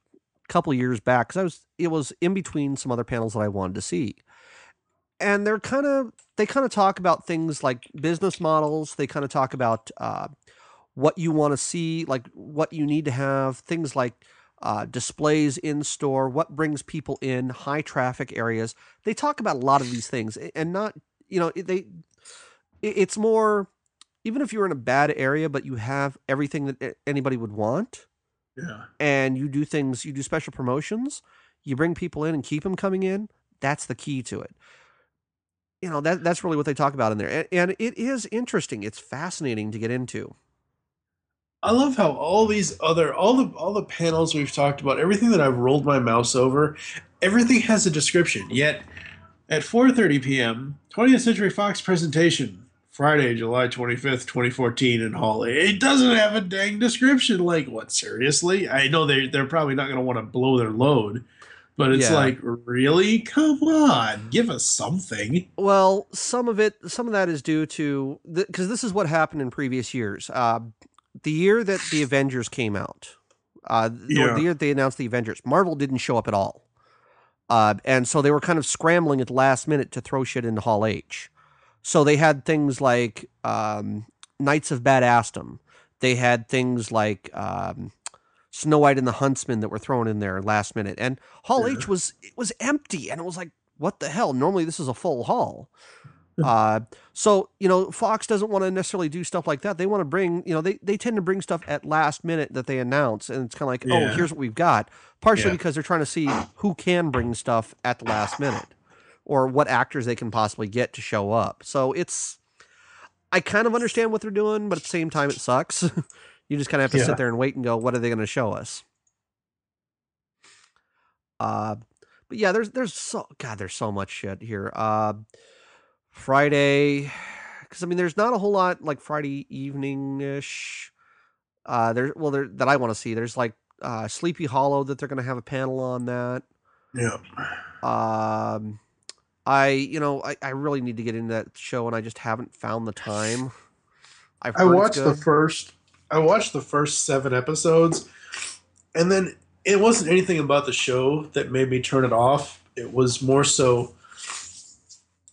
couple years back because I was. It was in between some other panels that I wanted to see, and they're kind of they kind of talk about things like business models. They kind of talk about uh, what you want to see, like what you need to have, things like uh, displays in store, what brings people in, high traffic areas. They talk about a lot of these things, and not you know they. it- It's more, even if you're in a bad area, but you have everything that anybody would want, yeah. and you do things, you do special promotions, you bring people in and keep them coming in. That's the key to it. You know that that's really what they talk about in there, and, and it is interesting. It's fascinating to get into. I love how all these other all the all the panels we've talked about, everything that I've rolled my mouse over, everything has a description. Yet at 4:30 p.m., 20th Century Fox presentation, Friday, July 25th, 2014 in Hall A. It doesn't have a dang description. Like, what seriously? I know they they're probably not going to want to blow their load, but it's Yeah. like, really? Come on, give us something. Well, some of it, some of that is due to because this is what happened in previous years. Uh, the year that the Avengers came out, uh, the- Yeah. the year they announced the Avengers, Marvel didn't show up at all, uh, and so they were kind of scrambling at the last minute to throw shit into Hall H. So they had things like um, Knights of Badassdom. They had things like um, Snow White and the Huntsman that were thrown in there last minute, and Hall Yeah. H was it was empty, and it was like, what the hell? Normally this is a full hall. [LAUGHS] uh, so you know, Fox doesn't want to necessarily do stuff like that. They want to bring, you know, they they tend to bring stuff at last minute that they announce, and it's kind of like, oh, here's what we've got. Partially Yeah. because they're trying to see who can bring stuff at the last minute, or what actors they can possibly get to show up. So it's, I kind of understand what they're doing, but at the same time, it sucks. [LAUGHS] you just kind of have to Yeah. sit there and wait and go, what are they going to show us? Uh, but yeah, there's there's so God, there's so much shit here. Uh, Friday, because I mean, there's not a whole lot like Friday evening ish. Uh, there, well, there that I want to see. There's like uh, Sleepy Hollow that they're going to have a panel on that. Yeah. Um, I, you know, I, I really need to get into that show, and I just haven't found the time. I've I watched the first. I watched the first seven episodes, and then it wasn't anything about the show that made me turn it off. It was more so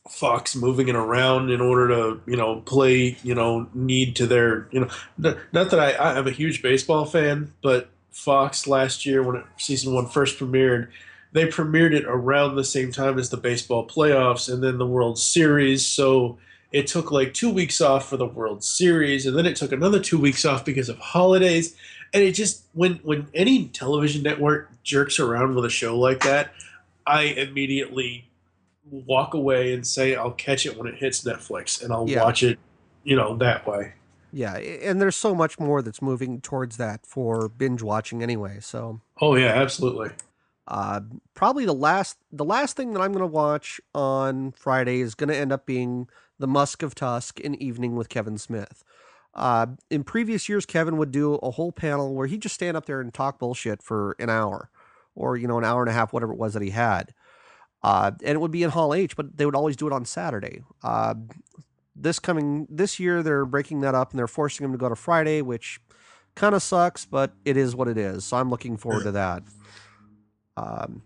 Fox moving it around in order to, you know, play, you know, need to their, you know, not that I, I'm a huge baseball fan, but Fox last year when it, season one first premiered, they premiered it around the same time as the baseball playoffs and then the World Series. So it took like two weeks off for the World Series, and then it took another two weeks off because of holidays. And it just when when any television network jerks around with a show like that, I immediately walk away and say I'll catch it when it hits Netflix, and I'll Yeah. watch it, you know, that way. Yeah, and there's so much more that's moving towards that for binge watching anyway. So Oh yeah, absolutely. Uh, probably the last the last thing that I'm going to watch on Friday is going to end up being The Musk of Tusk, an evening with Kevin Smith. Uh, in previous years, Kevin would do a whole panel where he'd just stand up there and talk bullshit for an hour, or you know, an hour and a half, whatever it was that he had. Uh, and it would be in Hall H, but they would always do it on Saturday. Uh, this coming this year, they're breaking that up and they're forcing him to go to Friday, which kind of sucks, but it is what it is. So I'm looking forward to that. Um,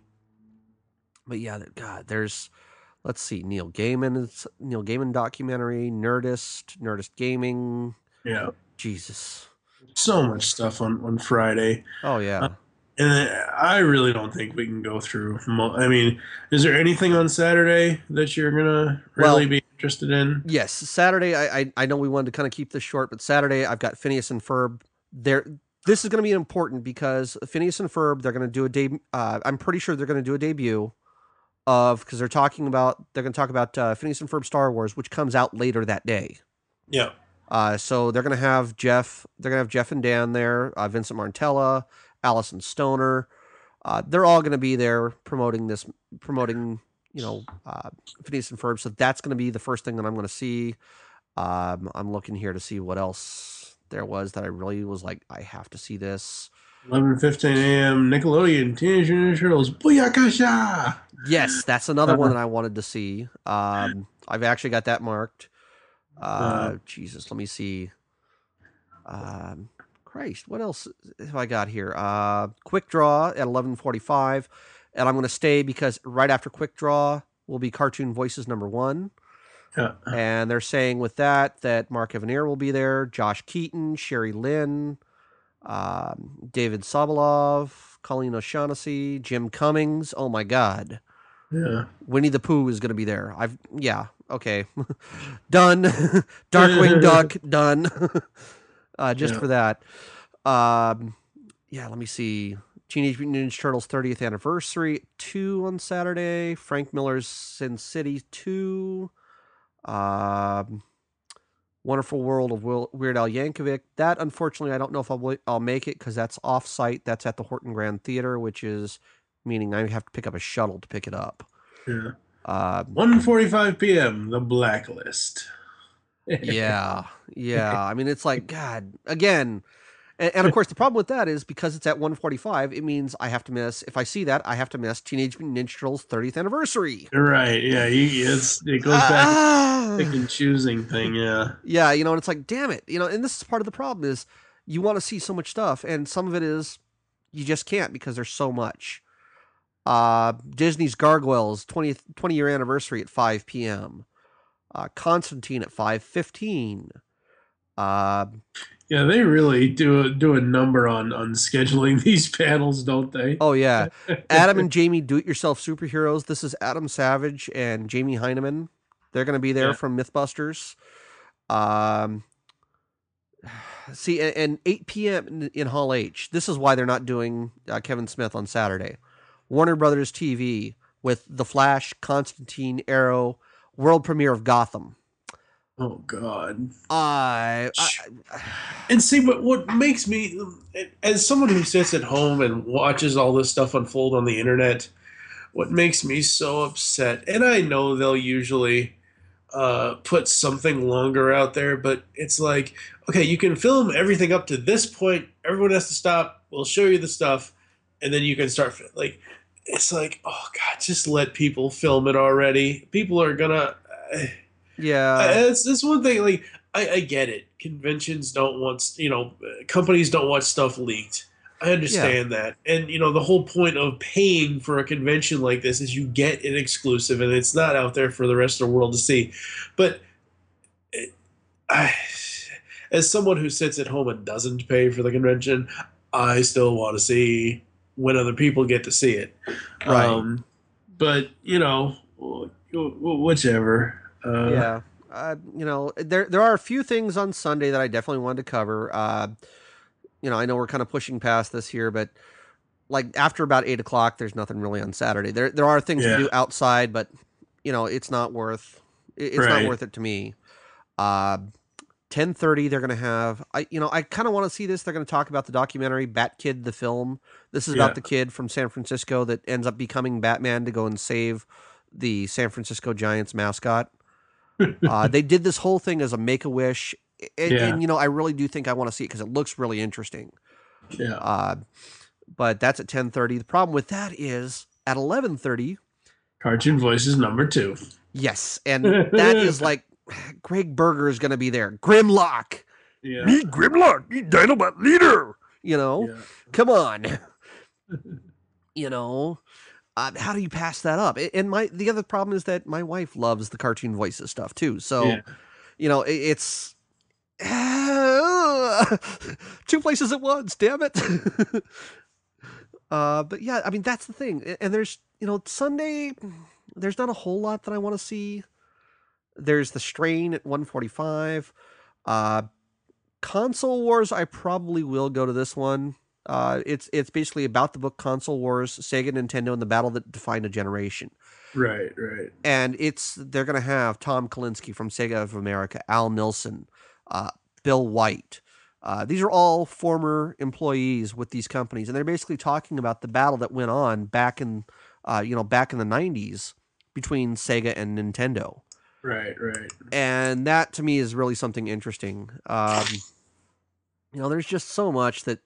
but yeah, God, there's let's see, Neil Gaiman, Neil Gaiman documentary, Nerdist, Nerdist Gaming. Yeah, Jesus, so much stuff on on Friday. Oh yeah. Uh, and I really don't think we can go through. I mean, is there anything on Saturday that you're gonna really well, be interested in? Yes, Saturday. I, I, I know we wanted to kind of keep this short, but Saturday I've got Phineas and Ferb. There, this is going to be important because Phineas and Ferb they're going to do a debut. Uh, I'm pretty sure they're going to do a debut of because they're talking about they're going to talk about uh, Phineas and Ferb Star Wars, which comes out later that day. Yeah. Uh, so they're going to have Jeff. They're going to have Jeff and Dan there. Uh, Vincent Martella, Alyson Stoner. Uh, they're all going to be there promoting this, promoting you know uh, Phineas and Ferb. So that's going to be the first thing that I'm going to see. Um, I'm looking here to see what else there was that I really was like, I have to see this. 11:15 a.m. Nickelodeon Teenage Mutant Ninja Turtles Booyakasha. Yes, that's another one that I [LAUGHS] wanted to see. Um, I've actually got that marked. Uh, uh, Jesus, let me see. Um, Christ, what else have I got here? Uh, quick draw at 11:45, and I'm going to stay because right after quick draw will be Cartoon Voices number one. Yeah. And they're saying with that that Mark Evanier will be there, Josh Keaton, Sherry Lynn, um, David Sobolov, Colleen O'Shaughnessy, Jim Cummings. Oh my God. Yeah. Winnie the Pooh is going to be there. I've, yeah, okay. [LAUGHS] done. [LAUGHS] Darkwing [LAUGHS] Duck, done. uh, just yeah. for that. Um, yeah, let me see. Teenage Mutant Ninja Turtles 30th anniversary, two on Saturday. Frank Miller's Sin City, two. Um, Wonderful World of Weird Al Yankovic. That, unfortunately, I don't know if I'll, I'll make it because that's off site. That's at the Horton Grand Theater, which is meaning I have to pick up a shuttle to pick it up. Yeah. Uh, 1:45 p.m. The Blacklist. [LAUGHS] yeah, yeah. I mean, it's like God. Again, and, and, of course, the problem with that is because it's at 145, it means I have to miss. If I see that, I have to miss Teenage Mutant Ninja Turtles 30th anniversary. Right? Yeah. it's it goes back ah. pick and choosing thing. Yeah. Yeah. You know, and it's like, damn it. You know, and this is part of the problem is you want to see so much stuff, and some of it is you just can't because there's so much. Uh, Disney's Gargoyles 20th 20 year anniversary at 5 p.m. Uh, Constantine at 5:15. Uh, yeah, they really do a, do a number on on scheduling [LAUGHS] these panels, don't they? Oh yeah, [LAUGHS] Adam and Jamie do it yourself superheroes. This is Adam Savage and Jamie Hyneman. They're going to be there yeah. from MythBusters. Um, see, and, and 8 p.m. In, in, Hall H. This is why they're not doing uh, Kevin Smith on Saturday. Warner Brothers TV with The Flash, Constantine, Arrow, world premiere of Gotham. Oh God! I, I, [SIGHS] and see what what makes me as someone who sits at home and watches all this stuff unfold on the internet. What makes me so upset, and I know they'll usually uh, put something longer out there, but it's like, okay, you can film everything up to this point. Everyone has to stop. We'll show you the stuff, and then you can start. Like, it's like, oh God, just let people film it already. People are gonna. Uh, yeah, it's it's one thing. Like I, I get it. Conventions don't want you know companies don't want stuff leaked. I understand yeah. that, and you know the whole point of paying for a convention like this is you get an exclusive, and it's not out there for the rest of the world to see. But it, I, as someone who sits at home and doesn't pay for the convention, I still want to see when other people get to see it. Right. Um, but you know, whichever. Uh, yeah. Uh, you know, there there are a few things on Sunday that I definitely wanted to cover. Uh, you know, I know we're kind of pushing past this here, but like after about eight o'clock, there's nothing really on Saturday. There there are things yeah. to do outside, but you know, it's not worth it's right. not worth it to me. Uh, ten thirty, they're gonna have. I you know, I kind of want to see this. They're gonna talk about the documentary Bat Kid, the film. This is yeah. about the kid from San Francisco that ends up becoming Batman to go and save the San Francisco Giants mascot uh, [LAUGHS] they did this whole thing as a make a wish and, Yeah. and, you know, I really do think I want to see it because it looks really interesting. Yeah. Uh, but that's at ten thirty. The problem with that is at eleven thirty. Cartoon Voices number two. Yes, and [LAUGHS] that is like Gregg Berger is going to be there. Grimlock, Yeah. me Grimlock, me Dinobot leader. You know, yeah. come on. [LAUGHS] you know, uh, how do you pass that up? And my the other problem is that my wife loves the cartoon voices stuff too. So Yeah. you know, i- it's [LAUGHS] two places at once. Damn it. [LAUGHS] uh, but yeah, I mean that's the thing. And there's you know Sunday, there's not a whole lot that I want to see. There's the strain at 145. Uh, console wars, I probably will go to this one. Uh, it's it's basically about the book Console Wars, Sega, Nintendo, and the battle that defined a generation Right. Right. and it's they're going to have Tom Kalinske from Sega of America, Al Nilsen, uh, Bill White. Uh, these are all former employees with these companies, and they're basically talking about the battle that went on back in, uh, you know, back in the '90s between Sega and Nintendo, Right. Right. and that to me is really something interesting. Um, you know, there's just so much that,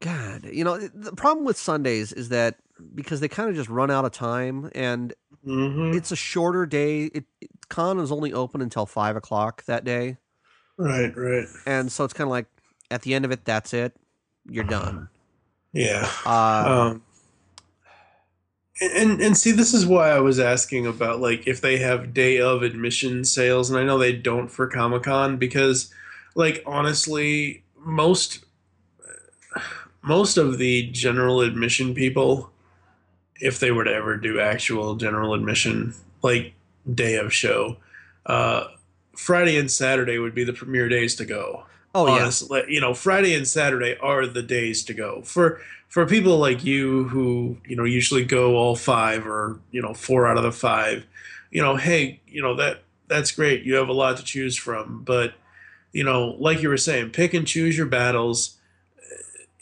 God, you know, the problem with Sundays is that because they kind of just run out of time, and hmm it's a shorter day. It, it con is only open until five o'clock that day, Right. Right. and so it's kind of like at the end of it, that's it. You're done. [SIGHS] Yeah. Uh, um, and and see this is why i was asking about like if they have day of admission sales and i know they don't for comic-con because like honestly most most of the general admission people if they were to ever do actual general admission like day of show uh friday and saturday would be the premier days to go. Oh yeah, you know friday and saturday are the days to go. For for people like you who you know usually go all five or you know four out of the five you know hey you know that that's great. You have a lot to choose from. But you know like you were saying pick and choose your battles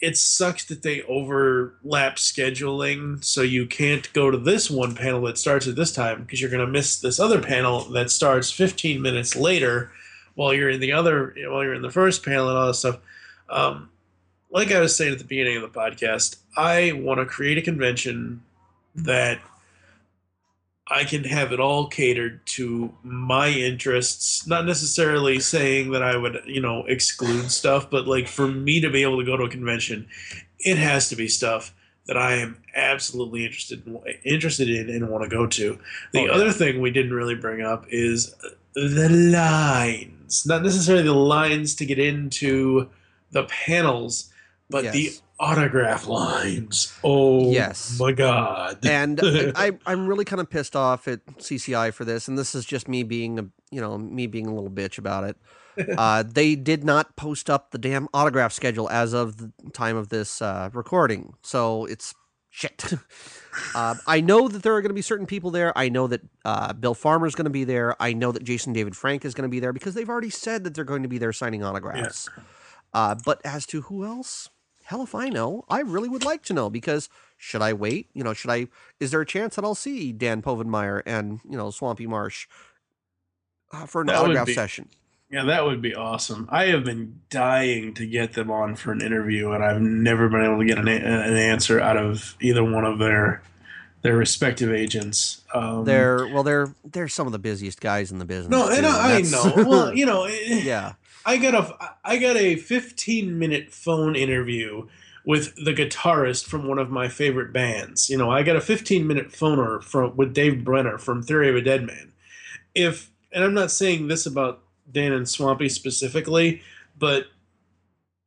it sucks that they overlap scheduling so you can't go to this one panel that starts at this time because you're going to miss this other panel that starts 15 minutes later while you're in the other while you're in the first panel and all this stuff. Um, like i was saying at the beginning of the podcast i want to create a convention that i can have it all catered to my interests not necessarily saying that i would you know exclude stuff but like for me to be able to go to a convention it has to be stuff that i am absolutely interested in interested in and want to go to the Oh, yeah. other thing we didn't really bring up is the lines not necessarily the lines to get into the panels but the autograph lines oh Yes. my god [LAUGHS] and I I'm really kind of pissed off at CCI for this, and this is just me being a you know me being a little bitch about it. [LAUGHS] Uh, they did not post up the damn autograph schedule as of the time of this uh, recording, so it's shit. [LAUGHS] uh, I know that there are going to be certain people there. I know that uh, Bill Farmer is going to be there. I know that Jason David Frank is going to be there because they've already said that they're going to be there signing autographs. Uh, but as to who else, hell if I know. I really would like to know because should I wait? You know, should I? Is there a chance that I'll see Dan Povenmire and you know Swampy Marsh uh, for an That autograph be- session? Yeah, that would be awesome. I have been dying to get them on for an interview, and I've never been able to get an, an answer out of either one of their their respective agents. Um, They're well, they're they're some of the busiest guys in the business. no and i, I know well you know it- [LAUGHS] yeah, I got a I got a 15 minute phone interview with the guitarist from one of my favorite bands. You know, I got a 15 minute phoner from with Dave Brenner from Theory of a Dead Man. If and I'm not saying this about Dan and Swampy specifically, but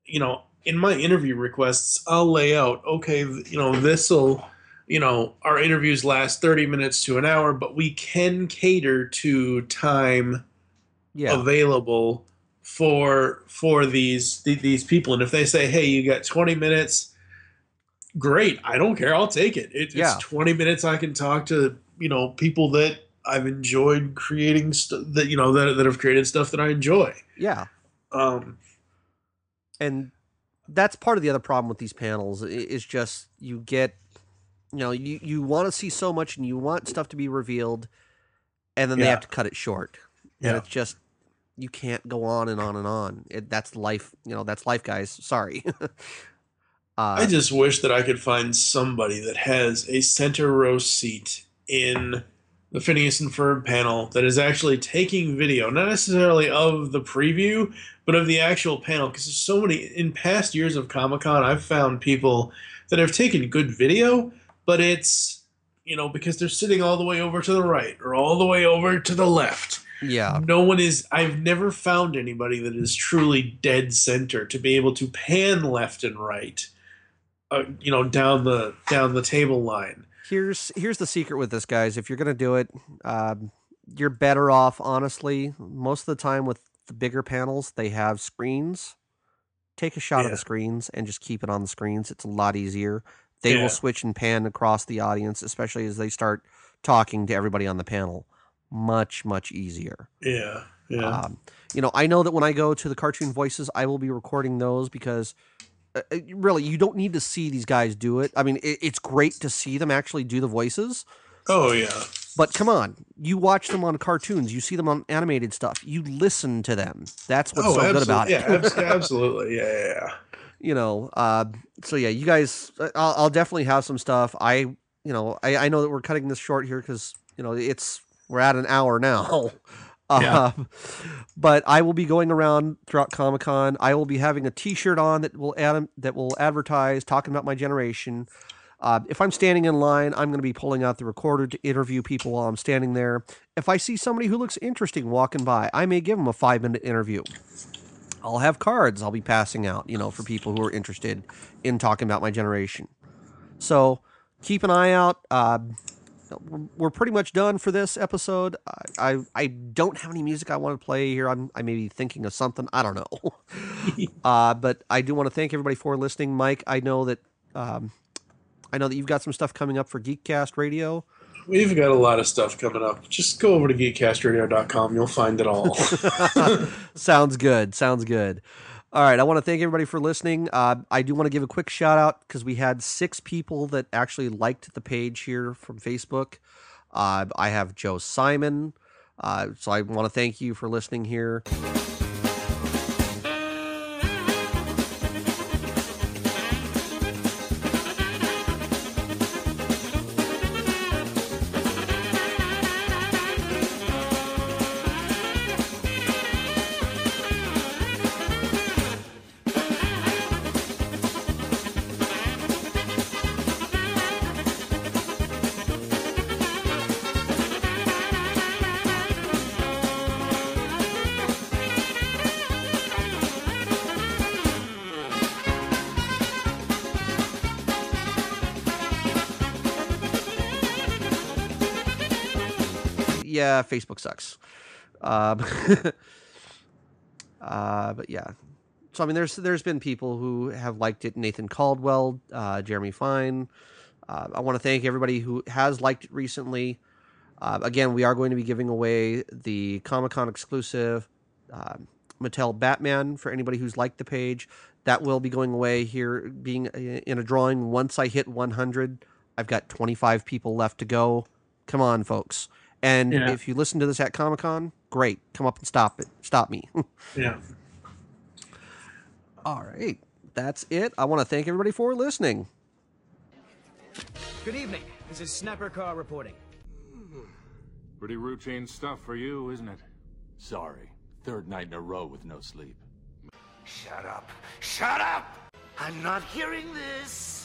you know, in my interview requests, I'll lay out, okay, you know, this'll you know, our interviews last 30 minutes to an hour, but we can cater to time yeah, available for for these th- these people. And if they say hey you got 20 minutes great. I don't care. I'll take it, it Yeah. it's 20 minutes i can talk to you know people that i've enjoyed creating st- that you know that, that have created stuff that i enjoy. Yeah. um and that's part of the other problem with these panels is just you get you know you, you want to see so much and you want stuff to be revealed and then they have to cut it short. And Yeah. it's just you can't go on and on and on. It, that's life, you know. That's life, guys. Sorry. [LAUGHS] uh, I just wish that I could find somebody that has a center row seat in the Phineas and Ferb panel that is actually taking video, not necessarily of the preview, but of the actual panel. Because there's so many in past years of Comic Con, I've found people that have taken good video, but it's you know because they're sitting all the way over to the right or all the way over to the left. Yeah, No one is. I've never found anybody that is truly dead center to be able to pan left and right. Uh, you know, down the down the table line. here's here's the secret with this, guys. If you're gonna do it, um, you're better off, honestly. Most of the time with the bigger panels, they have screens. Take a shot of the screens and just keep it on the screens. It's a lot easier. They Yeah. will switch and pan across the audience, especially as they start talking to everybody on the panel. Much much easier. Yeah, yeah, Um, you know, I know that when I go to the cartoon voices, I will be recording those because uh, uh, really, you don't need to see these guys do it. I mean, it, it's great to see them actually do the voices, oh yeah, but come on, you watch them on cartoons, you see them on animated stuff, you listen to them. That's what's oh so good about it. Yeah, abs- absolutely. Yeah, yeah, yeah. you know, uh, so yeah, you guys, uh, I'll, I'll definitely have some stuff. I, you know, I, I know that we're cutting this short here because you know it's we're at an hour now. [LAUGHS] Yeah. Uh, but I will be going around throughout Comic Con. I will be having a T-shirt on that will add, that will advertise talking about my generation. Uh, if I'm standing in line, I'm going to be pulling out the recorder to interview people while I'm standing there. If I see somebody who looks interesting walking by, I may give them a five minute interview. I'll have cards I'll be passing out, you know, for people who are interested in talking about my generation. So keep an eye out. Uh, we're- pretty much done for this episode. I, I I don't have any music I want to play here. I'm I may be thinking of something. I don't know. [LAUGHS] uh, but I do want to thank everybody for listening. Mike, I know that um, I know that you've got some stuff coming up for Geekcast Radio. We've got a lot of stuff coming up. Just go over to geekcastradio.com. You'll find it all. [LAUGHS] Sounds good. Sounds good. All right. I want to thank everybody for listening. Uh, I do want to give a quick shout out because we had six people that actually liked the page here from Facebook. Uh, I have Joe Simon. Uh, so I want to thank you for listening here. Facebook sucks. Um, [LAUGHS] uh, but yeah. So I mean, there's there's been people who have liked it. Nathan Caldwell, uh, Jeremy Fine. Uh, I want to thank everybody who has liked it recently. Uh, again, we are going to be giving away the Comic Con exclusive um Mattel Batman for anybody who's liked the page. That will be going away here, being uh, in a drawing. Once I hit 100, I've got 25 people left to go. Come on, folks. And Yeah. if you listen to this at Comic Con, great. Come up and stop it. Stop me. [LAUGHS] yeah. All right. That's it. I want to thank everybody for listening. Good evening. This is Snapper Carr reporting. Pretty routine stuff for you, isn't it? Sorry. Third night in a row with no sleep. Shut up. Shut up! I'm not hearing this.